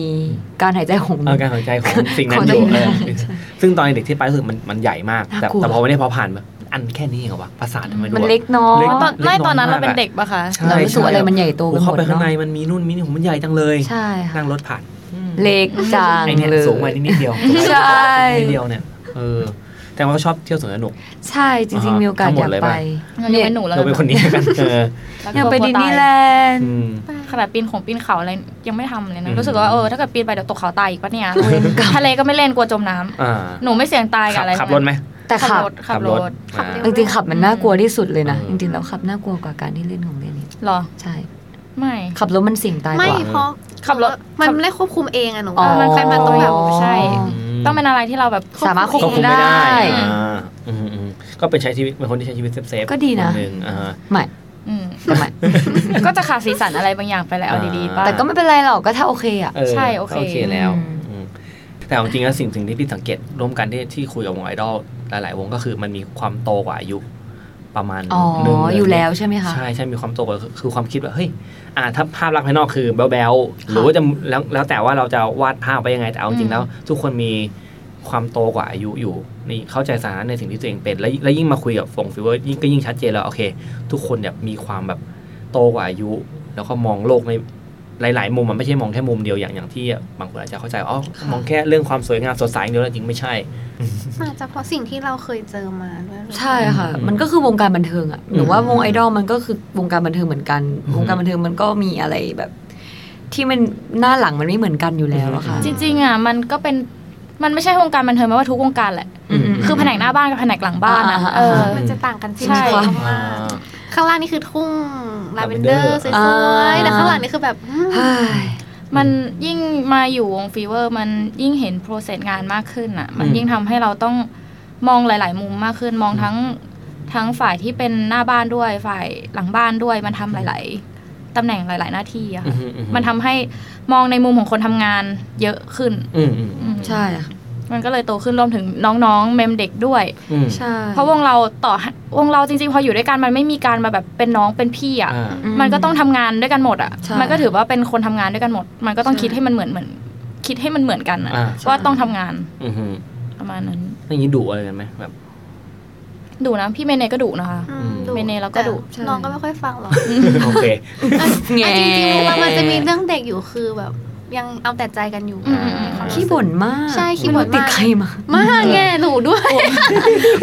การหายใจของเออการหายใจของสิ่งนั้นของอตัวยู่เองเออซึ่งตอนเด็กที่ไปรู้สึกมันมันใหญ่มากแต่น่ากลัวแต่พอวันนี้พอผ่านมา อันแค่นี้เองเหรอวะประสาททำไมดูมันแบบเล็กน้อยเล็กตอนไม่เล็กน้อยตอนนั้นเรามากเป็นอะเด็กปะคะใช่เรารู้สึกว่าอะไรมันใหญ่โตไปหมดเข้าไปข้างในเนอะมันมีนู่นมีนี่ผมมันใหญ่จังเลยใช่ค่ะนั่งรถผ่านอืมเล็กจังไอเนี่ยเลยสูงไปนิดเดียวใช่นิดเดียวเนี่ยเออแต่ว่าก็ชอบเที่ยวสวนสนุก ใช่จริงๆมีโอกาสทั้งหมอดยากเลยไปป่ะเรายังเป็นหนูแล้วเราเป็นคนนี้กันเอออยากไปดิสนีย์แลนด์อืมขนาดปีนของปีนเขาอะไรยังไม่ทำเลยอืนะมรู้สึกว่าเออถ้าเกิดปีนไปเดี๋ยวตกเขาตายอีกปะเนี่ยเวรกรรมทะเลก็ไม่เล่นกลัวจมน้ำอ่าหนูไม่เสี่ยงตายกับขับอะไรขับรถไหม แต่ขัขับบรถขับรถขับอ่าเร็ว จริงๆขับมันน่ากลัวที่สุดเลยนะอืจมริงๆแล้วขับน่ากลัวกว่าการที่เล่นของเล่นนี่หรอ ใช่ ไม่ ขับรถมันเสี่ยงตายกไม่ว่า เพราะขับรถ มันไม่ได้ควบคุมเองอะหนูอ๋อ ว่ามันใครมาต้องแบบใช่อืมต้องเป็นอะไรที่เราแบบสามารถควบควบคุคุมมไม่ได้ได้ อ่าอืมอืมก็เป็นใช้ชีวิตเป็นคนที่ใช้ชีวิตเซฟๆก็ดีนะ คหนึ่งอ่าฮะ ไม่อืมแต่ไม่ ก็จะขาดสีสันอะไรบางอย่างไปแล้วเอาดีๆป่ะ แต่ก็ไม่เป็นไรหรอกก็ถ้าโอเคอะ เออใช่โอเคก็โอเคแล้ว อืมอืม แต่เอาจริงๆแล้วสิ่งสิ่งที่พี่สังเกตร่วมกันที่ที่คุยกับวงไอดอลหลาย ๆ วงก็คือมันมีความโตกว่าอายุประมาณอ๋อหนึ่งอยู่แล้วใช่ไหมคะใช่ใช่มีความโตกว่าคือคือความคิดว่าเฮ้ยอ่าถ้าภาพลักษณ์ภายนอกคือแบ๊วๆหรือว่าจะแล้วแล้วแต่ว่าเราจะวาดภาพไปยังไงแต่เอาจริงๆแล้ว ทุกคนมีความโตกว่าอายุอยู่นี่เข้าใจสถานะในสิ่งที่ตัวเองเป็น แล้วแล้วยิ่งมาคุยกับพวก FEVER ยิ่งก็ยิ่งชัดเจนแล้วโอเค ทุกคนแบบมีความแบบโตกว่าอายุ แล้วก็มองโลกใน หลายๆ มุมมันไม่ใช่มองแค่มุมเดียวอย่างอย่างที่บางคนอาจจะเข้าใจว่าอ๋อมองแค่เรื่องความสวยงามสดใสอย่างเดียวแล้วจริงไม่ใช่อาจจะเพราะสิ่งที่เราเคยเจอมาด้วยหรือเปล่าใช่ค่ะอืมมันก็คือวงการบันเทิงอะหนูว่าอืมวงไอดอลมันก็คือวงการบันเทิงเหมือนกันอืมวงการบันเทิงมันก็มีอะไรแบบ ที่มันหน้าหลังมันไม่เหมือนกันอยู่แล้วอะค่ะ จริง ๆอะมันก็เป็นมันไม่ใช่วงการบันเทิงไม่ว่าทุกวงการแหละอืมคือแผนกหน้าบ้านกับแผนกหลังบ้านอะอ่าเออมันจะต่างกันจริงใช่ๆอ่มากา ข้างล่างนี่คือทุ่งลาเวนเดอ Lavender ร์สวอ่ายๆแต่ข้างหลังนี่คือแบบอืมเฮ้ยมันยิ่งมาอยู่วงฟีเวอร์ มันยิ่งเห็นโปรเซสงานมากขึ้นอะ มันอืมยิ่งทำให้เราต้องมองหลาย ๆ มุมมากขึ้นมองทั้งทั้งฝ่ายที่เป็นหน้าบ้านด้วยฝ่ายหลังบ้านด้วย มันทำหลาย ๆตำแหน่งหลาย ๆ หน้าที่อะอืค่ะมอืมันทำให้มองในมุมของคนทำงานเยอะขึ้น อืมอืมอืมใช่ค่ะ มันก็เลยโตขึ้นรวมถึงน้องๆ เมมเด็กด้วยอืมใช่เพราะวงเราต่อให้วงเราจริงๆ พออยู่ด้วยกันมันไม่มีการมาแบบเป็นน้องเป็นพี่อะอ่าอืมันก็ต้องทำงานด้วยกันหมดอะใช่มันก็ถือว่าเป็นคนทำงานด้วยกันหมด มันก็ต้องใช่คิดให้มันเหมือนเหมือน คิดให้มันเหมือนกันอะอ่าว่าต้องทำงานอืมอืมประมาณนั้นอย่างนี้ดุอะไรกันไหมแบบดุนะพี่เมเนก็ดุนะคะอืมดุเมเนเราก็ดุแต่น้องก็ไม่ค่อยฟังหรอกโอเคอะแง่จริงๆมันมันจะมีเรื่องเด็กอยู่คือแบบ ยังเอาแต่ใจกันอยู่อืมอืมอืมความรู้สึกขี้บ่นมาก ใช่ขี้บ่นมากไรู้ติดใครมามากแง่หนูด้วย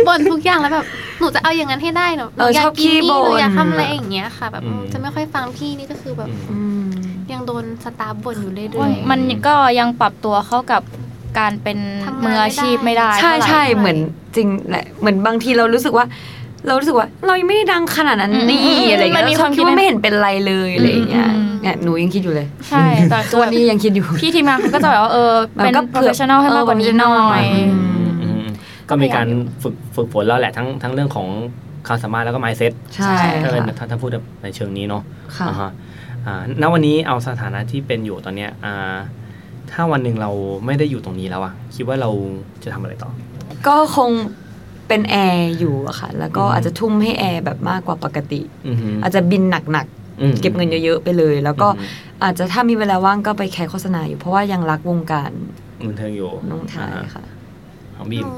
บ่นทุกอย่างแล้วแบบหนูจะเอาอย่างนั้นให้ได้หนูหเอนูออยาชกอบกินขี้นี่บ่หนูนอยากทำอะไรอย่างเงี้ยค่ะ แบบอืมจะไม่ค่อยฟังพี่นี่ก็คือแบบอืมอืมยังโดนสตาร์บ่นอยู่เรื่อยมันก็ยังปรับตัวเข้ากับการเป็นทำงานมืออาชีพไม่ได้ ใช่เท่าไหร่ใช่เหมือนจริงแหละเหมือนบางทีเรารู้สึกว่า เรารู้สึกว่า เรายังไม่ได้ดังขนาดนั้นนี่อะไรอย่างเงี้ยมันมีเราความคิคิดดว่าในไม่เห็นเป็นไรเลยอะไรอย่างเงี้ยอืมเนี่ยหนูยังคิดอยู่เลย ใช่แต่คืตัอวนี้ยังคิดอยู่พี่ทีมงานเขาก็จะแบบว่าเออมันเป็นก็ professional ให้มากกว่านี้หน่อยอืมอืมอืมก็มีการฝึกฝึกฝนแล้วแหละทั้งทั้งเรื่องของความสามารถแล้วก็ mindset ใช่ถ้าค่ะถ้าถ้าพูดในเชิงนี้เนาะค่ะอ่าฮะอ่าณวันนี้เอาสถานะที่เป็นอยู่ตอนเนี้ยอ่าถ้าวันหนึ่งเราไม่ได้อยู่ตรงนี้แล้วอะคิดว่าเราจะทำอะไรต่อ ก็คง เป็นแอร์อยู่อะค่ะ แล้วก็อืมอาจจะทุ่มให้แอร์แบบมากกว่าปกติอือหืออาจจะบินหนักอืมๆเก็บเงินเยอะๆไปเลย แล้วก็อืมอาจจะถ้ามีเวลาว่างก็ไป cast โฆษณาอยู่เพราะว่ายังรักวงการบันเทิงอยู่น้องไทยาฮะค่ะของๆบีหมนู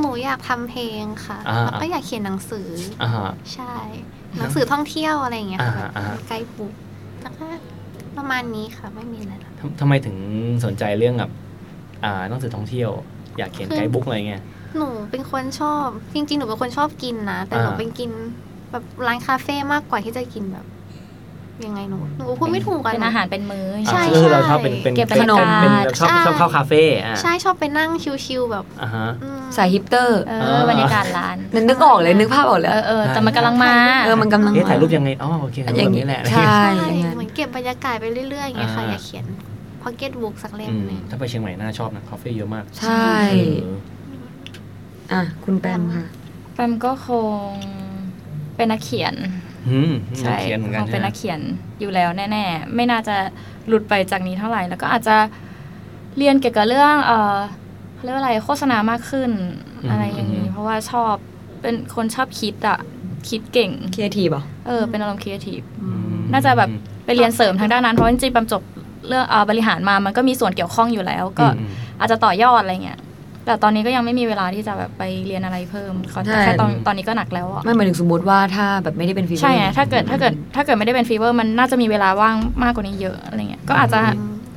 หนูอยากทำเพลงค่ะอ่าแล้วก็อยากเขียนหนังสืออ่าฮะใช่ หนังสือท่องเที่ยวอะไรอย่างเงี้ยค่ะอ่าฮะอ่าฮะ guidebookแล้วก็ประมาณนี้ค่ะไม่มีอะไรแล้วทำทำไมถึงสนใจเรื่องแบบอ่าหนังสือท่องเที่ยว อยากเขียนคือไกด์บุ๊กอะไรเงี้ย หนูเป็นคนชอบ จริง ๆ หนูเป็นคนชอบกินนะ แต่หนูอ่า เป็นกินแบบร้านคาเฟ่มากกว่าที่จะกินแบบ ยังไงหนูหนูพูดไม่ถูกอะเป็นอาหารเป็นมื้อ ใช่ อ่าก็คือเราชอบเป็นเป็นเก็บบรเป็นรยากาศเป็นแบบชอบใช่ ชอบเข้าคาเฟ่อ่าใช่ชอบไปนั่งชิลๆแบบอ่าฮะ อืม สายฮิปเตอร์เออ บรรยากาศร้านนึกออกเลยนึกภาพออกเลย เออเออแต่มันกำลังมา เออมันกำลัง เอ๊ะมถ่ายรูปยังไงอ๋อโอเคถ่ายรูปอย่าแบงบนี้นี้แหละใช่ใช่อย่างนั้น เหมือนเก็บบรรยากาศไปเรื่อยๆอย่างเงี้ยค่ะ อ่า อยากเขียนพ็อกเก็ตบุ๊กสักเล่มอืมหนึง ถ้าไปเชียงใหม่น่าชอบนะคาเฟ่เยอะมากใช่ เออ อะคุณแปมค่ะ แปมก็คงเป็นนักเขียนอืมใช่นักเขียนเหมือนคกันงเป็นใช่ไหมนักเขียนอยู่แล้วแน่ ๆ ไม่น่าจะหลุดไปจากนี้เท่าไหร่ แล้วก็อาจจะเรียนเกี่ยวกับเรื่องเออเขาเรียกว่าอะไรโฆษณามากขึ้น อะไรอย่างนี้ เพราะว่าชอบเป็นคนชอบคิดอะคิดเก่ง ครีเอทีฟเหรอเออเป็นอารมณ์ครีเอทีฟ อืม น่าจะแบบไปเรียนเสริมทางด้านนั้น เพราะจริงๆแปมจบเรื่องเอ่อบริหารมามันก็มีส่วนเกี่ยวข้องอยู่แล้ว ก็อืมอาจจะต่อยอดอะไรเงี้ย แต่ตอนนี้ก็ยังไม่มีเวลาที่จะแบบไปเรียนอะไรเพิ่มเขาใช่แค่ตอนตอนนี้ก็หนักแล้วอะไม่หมายถึงสมมติว่าถ้าแบบไม่ได้เป็น FEVER ใช่ไงถ้าเกิดถ้าเกิดถ้าเกิดไม่ได้เป็น FEVER มันน่าจะมีเวลาว่างมากกว่านี้เยอะอะไรเงี้ยก็อาจจะ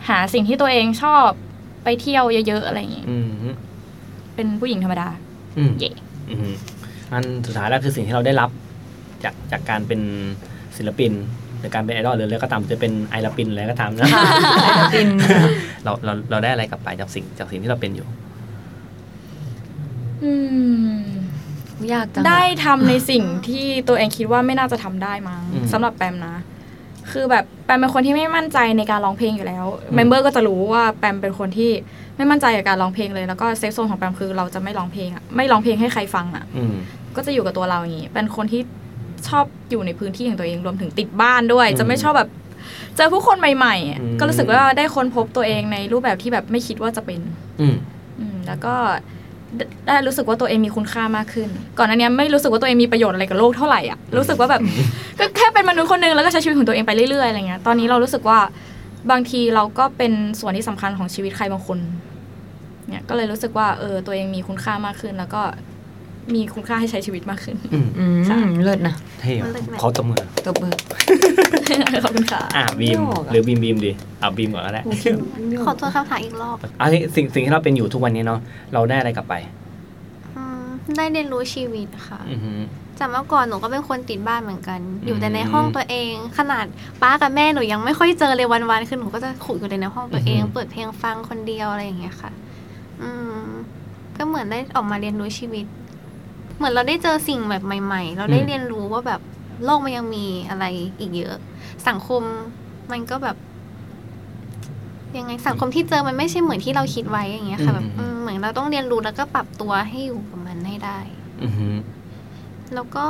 หาสิ่งที่ตัวเองชอบไปเที่ยวเยอะๆอะไรอย่างงี้อืมฮึเป็นผู้หญิงธรรมดาอืมเย่อืมอันสุดท้ายแล้วคือสิ่งที่เราได้รับ จากจากการเป็นศิลปินหรือการเป็นไอดอลหรืออะไรก็ตามจะเป็นไอลาปินอะไรก็ตามนะปินเราเราเราได้อะไรกลับไปจากสิ่งจากสิ่งที่เราเป็นอยู่ อืมยากจังอะได้ทำในสิ่งที่ตัวเองคิดว่าไม่น่าจะทำได้มั้งอืมสำหรับแปมนะ คือแบบแปมเป็นคนที่ไม่มั่นใจในการร้องเพลงอยู่แล้วอืม member ก็จะรู้ว่าแปมเป็นคนที่ไม่มั่นใจกับการร้องเพลงเลยแล้วก็ safe zone ของแปมคือเราจะไม่ร้องเพลงอะไม่ร้องเพลงให้ใครฟังอะอืมก็จะอยู่กับตัวเราอย่างนี้เป็นคนที่ชอบอยู่ในพื้นที่ของตัวเองรวมถึงติดบ้านด้วยอืมจะไม่ชอบแบบเจอผู้คนใหม่ๆอะอืมก็รู้สึกว่าได้ค้นพบตัวเองในรูปแบบที่แบบไม่คิดว่าจะเป็น อืมอืมแล้วก็ ได้ได้รู้สึกว่าตัวเองมีคุณค่ามากขึ้น ก่อนหน้านี้ไม่รู้สึกว่าตัวเองมีประโยชน์อะไรกับโลกเท่าไหร่อะรู้สึกว่าแบบก็แค่เป็นมนุษย์คนหนึงแล้วก็ใช้ชีวิตของตัวเองไปเรื่อยๆอะไรเงี้ยตอนนี้เรารู้สึกว่าบางทีเราก็เป็นส่วนที่สำคัญของชีวิตใครบางคนเนี่ยก็เลยรู้สึกว่าเออตัวเองมีคุณค่ามากขึ้น แล้วก็ มีคุณค่าให้ใช้ชีวิตมากขึ้นอืมอืมใช่เลิศนะเท่มันเลิศไหมเขาตบมือตบมือขอบคุณค่ะอะบีมไม่ออกอะหรือบีมบีมดีเอาบีมก่อนก็ได้ขอตัวคำถามอีกรอบอันนี้สิ่งสิ่งที่เราเป็นอยู่ทุกวันนี้เนาะเราได้อะไรกลับไปอืมได้เรียนรู้ชีวิตค่ะอือฮึจากเมื่อก่อนหนูก็เป็นคนติดบ้านเหมือนกัน อยู่แต่ในอืมห้องตัวเอง ขนาดป้ากับแม่หนูยังไม่ค่อยเจอเลยวันๆคือหนูก็จะขุดอยู่แต่ในห้องตัวเองอือฮึเปิดเพลงฟังคนเดียวอะไรอย่างเงี้ยค่ะ อืมก็เหมือนได้ออกมาเรียนรู้ชีวิต เหมือนเราได้เจอสิ่งแบบใหม่ ๆ เราได้เรียนรู้ว่าแบบโลกมันยังมีอะไรอีกเยอะ สังคมมันก็แบบยังไงสังคมที่เจอมันไม่ใช่เหมือนที่เราคิดไว้อย่างเงี้ยค่ะแบบอืมเหมือนเราต้องเรียนรู้แล้วก็ปรับตัวให้อยู่กับมันให้ได้อือฮึแล้วก็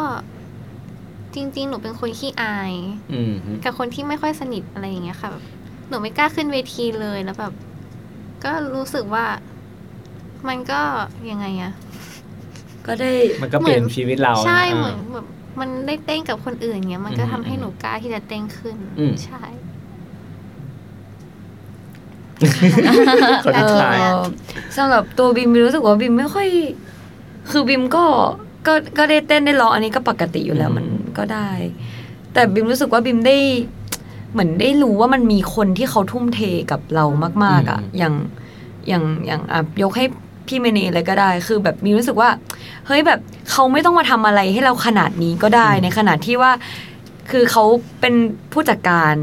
จริง ๆ หนูเป็นคนขี้อายอืมฮึกับคนที่ไม่ค่อยสนิทอะไรอย่างเงี้ยค่ะแบบหนูไม่กล้าขึ้นเวทีเลยแล้วแบบ ก็รู้สึกว่า มันก็ยังไงอะ ก็ได้มันก็เปลี่ยนชีวิตเราใช่นะเหมือนแบบมันได้เต้นกับคนอื่นเงี้ย มันก็อืมทำให้หนูกล้าที่จะเต้นขึ้นอืมใช่คนสุดท้ายเอ่อสำหรับตัวบิมบิมรู้สึกว่าบิมไม่ค่อย คือบิมก็ก็ก็ได้เต้นได้ร้องอันนี้ก็ปกติอยู่แล้วอืมมันก็ได้ แต่บิมรู้สึกว่าบิมได้ เหมือนได้รู้ว่ามันมีคนที่เขาทุ่มเทกับเรามาก ๆ อะ อย่างอย่างอย่างอะยกให้ พี่เมเนอะไรก็ได้ คือแบบมีรู้สึกว่าเฮ้ยแบบเขาไม่ต้องมาทำอะไรให้เราขนาดนี้ก็ได้อืมในขณะที่ว่า คือเขาเป็นผู้จัดการ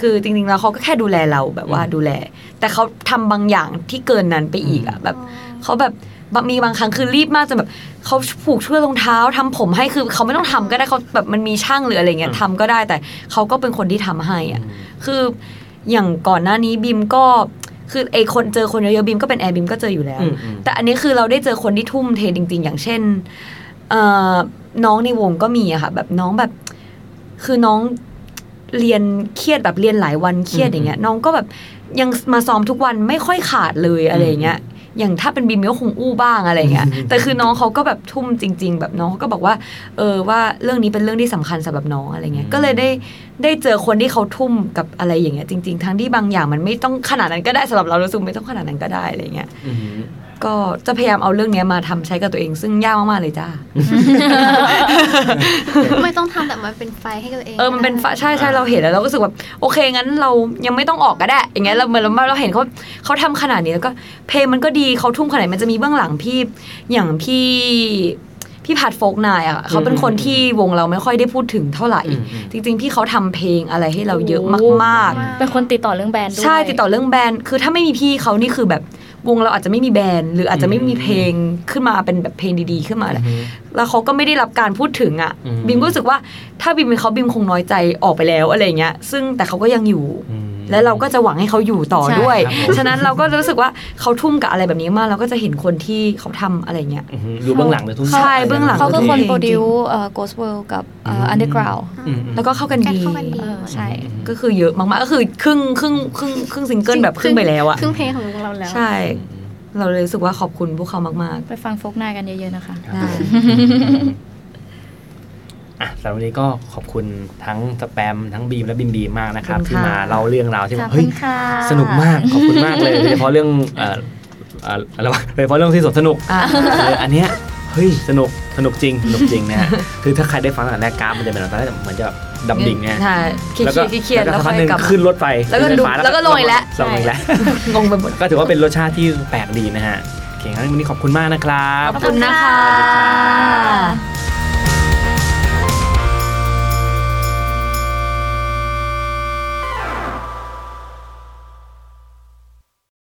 คือจริงๆแล้วเขาก็แค่ดูแลเราแบบว่าดูแล แต่เขาทำบางอย่างที่เกินนั้นไปอีกอะแบบเขาแบบบางมีบางครั้งคือรีบมากจนแบบเขาผูกเชือกรองเท้าทำผมให้คือเขาไม่ต้องทำก็ได้เขาแบบมันมีช่างหรืออะไรเงี้ยอืมทำก็ได้แต่เขาก็เป็นคนที่ทำให้อะคืออย่างก่อนหน้านี้บิมก็ คือไอคนเจอคนเยอะๆบิมก็เป็นแอร์บิมก็เจออยู่แล้วอืมอืมแต่อันนี้คือเราได้เจอคนที่ทุ่มเทจริง ๆ อย่างเช่นเอ่อน้องในวงก็มีอะค่ะ แบบน้องแบบ คือน้องเรียนเครียดแบบเรียนหลายวันเครียดอย่างเงี้ย น้องก็แบบยังมาซ้อมทุกวันไม่ค่อยขาดเลยอะไรอย่างเงี้ยอย่างถ้าเป็นบีมก็คงอู้บ้างอะไรอย่างเงี้ย แต่คือน้องเขาก็แบบทุ่มจริง ๆ แบบน้องเขาก็บอกว่า เออว่าเรื่องนี้เป็นเรื่องที่สำคัญสำหรับน้องอะไรเงี้ย ก็เลยได้ ได้เจอคนที่เขาทุ่มกับอะไรอย่างเงี้ยจริง ๆ ทั้งที่บางอย่างมันไม่ต้องขนาดนั้นก็ได้สำหรับเรารู้สึกไม่ต้องขนาดนั้นก็ได้อะไรเงี้ยอืมฮึก็จะพยายามเอาเรื่องเนี้ยมาทำใช้กับตัวเอง ซึ่งยากมากๆเลยจ้าไม่ต้องทำแต่มันเป็นไฟให้กับตัวเองเออมันเป็นฝาใช่ใช่เราเห็นแล้วเราก็รู้สึกแบบโอเคงั้นเรายังไม่ต้องออกก็ได้ อย่างเงี้ยเราเหมือนเราเราเห็นเขาเขาทำขนาดนี้แล้วก็เพลงมันก็ดีเขาทุ่มขนาดนี้มันจะมีเบื้องหลังพี่อย่างพี่ พี่ผัดโฟกนายอะเขาเป็นคนที่วงเราไม่ค่อยได้พูดถึงเท่าไหร่อืมอืมจริง ๆ พี่เขาทำเพลงอะไรให้เราเยอะมากๆ เป็นคนติดต่อเรื่องแบรนด์ด้วยใช่ติดต่อเรื่องแบรนด์คือถ้าไม่มีพี่เขานี่คือแบบวงเราอาจจะไม่มีแบรนด์หรืออาจจะไม่มีเพลงขึ้นมาเป็นแบบเพลงดีๆ ขึ้นมาแหละอืมแล้วเขาก็ไม่ได้รับการพูดถึงอะอืมบิมก็รู้สึกว่าถ้าบิมเป็นเขาบิมคงน้อยใจออกไปแล้วอะไรเงี้ย ซึ่งแต่เขาก็ยังอยู่อืม และเราก็จะหวังให้เขาอยู่ต่อใช่ด้วยครับผมฉะนั้นเราก็รู้สึกว่าเขาทุ่มกับอะไรแบบนี้มากเราก็จะเห็นคนที่เขาทำอะไรเงี้ยอืมฮึอยู่เบื้องหลังเลยทุกใช่เบื้องหลังเขาคือคนจริงๆโปรดิวเอ่อ Ghost World กับเอ่อ Underground อืมอืมแล้วก็เข้ากันการดีเข้ากันดีเออใช่ก็คือเยอะมากๆก็คือครึ่งครึ่งครึ่งครึ่งซิงเกิลแบบครึ่งไปแล้วอะครึ่งเพลงของวงเราแล้ว ใช่ เราเลยรู้สึกว่าขอบคุณพวกเขามากไปฟังโฟกนายกันเยอะๆนะคะๆได้ อะสำหรับวันนี้ก็ขอบคุณทั้งสแปมทั้งบีมและบิมบีมมากนะครับขอบคุณที่ค่ะมาเล่าเรื่องราวที่ขแบอบบคุเฮ้ยณค่ะสนุกมากขอบคุณมากเลยโดยเฉพาะเรื่องเอ่ออ่าอะไรวะโดยเฉพาะเรื่องที่สวนสนุกอะเอออันเนี้ยเฮ้ยสนุกสนุกจริงสนุกจริงนะฮะคือถ้าใครได้ฟังตั้งแต่แรกกราฟมันจะเป็นแบบตอนแรกเหมือนจะดำดิ่งไงใช่เครียแล้วก็ดๆเครียดๆแล้วแล้วก็สักค่พัอกยหนึ่งกลับมาขึ้นรถไฟแล้วก็รถดูไฟแล้วก็ลงอีกแล้วลงอีกแล้วงงไปหมดก็ถือว่าเป็นรสชาติที่แปลกดีนะฮะโอเคงั้นวันนี้ขอบคุณมากนะครับ ขอบคุณนะคะสวัสดีครับ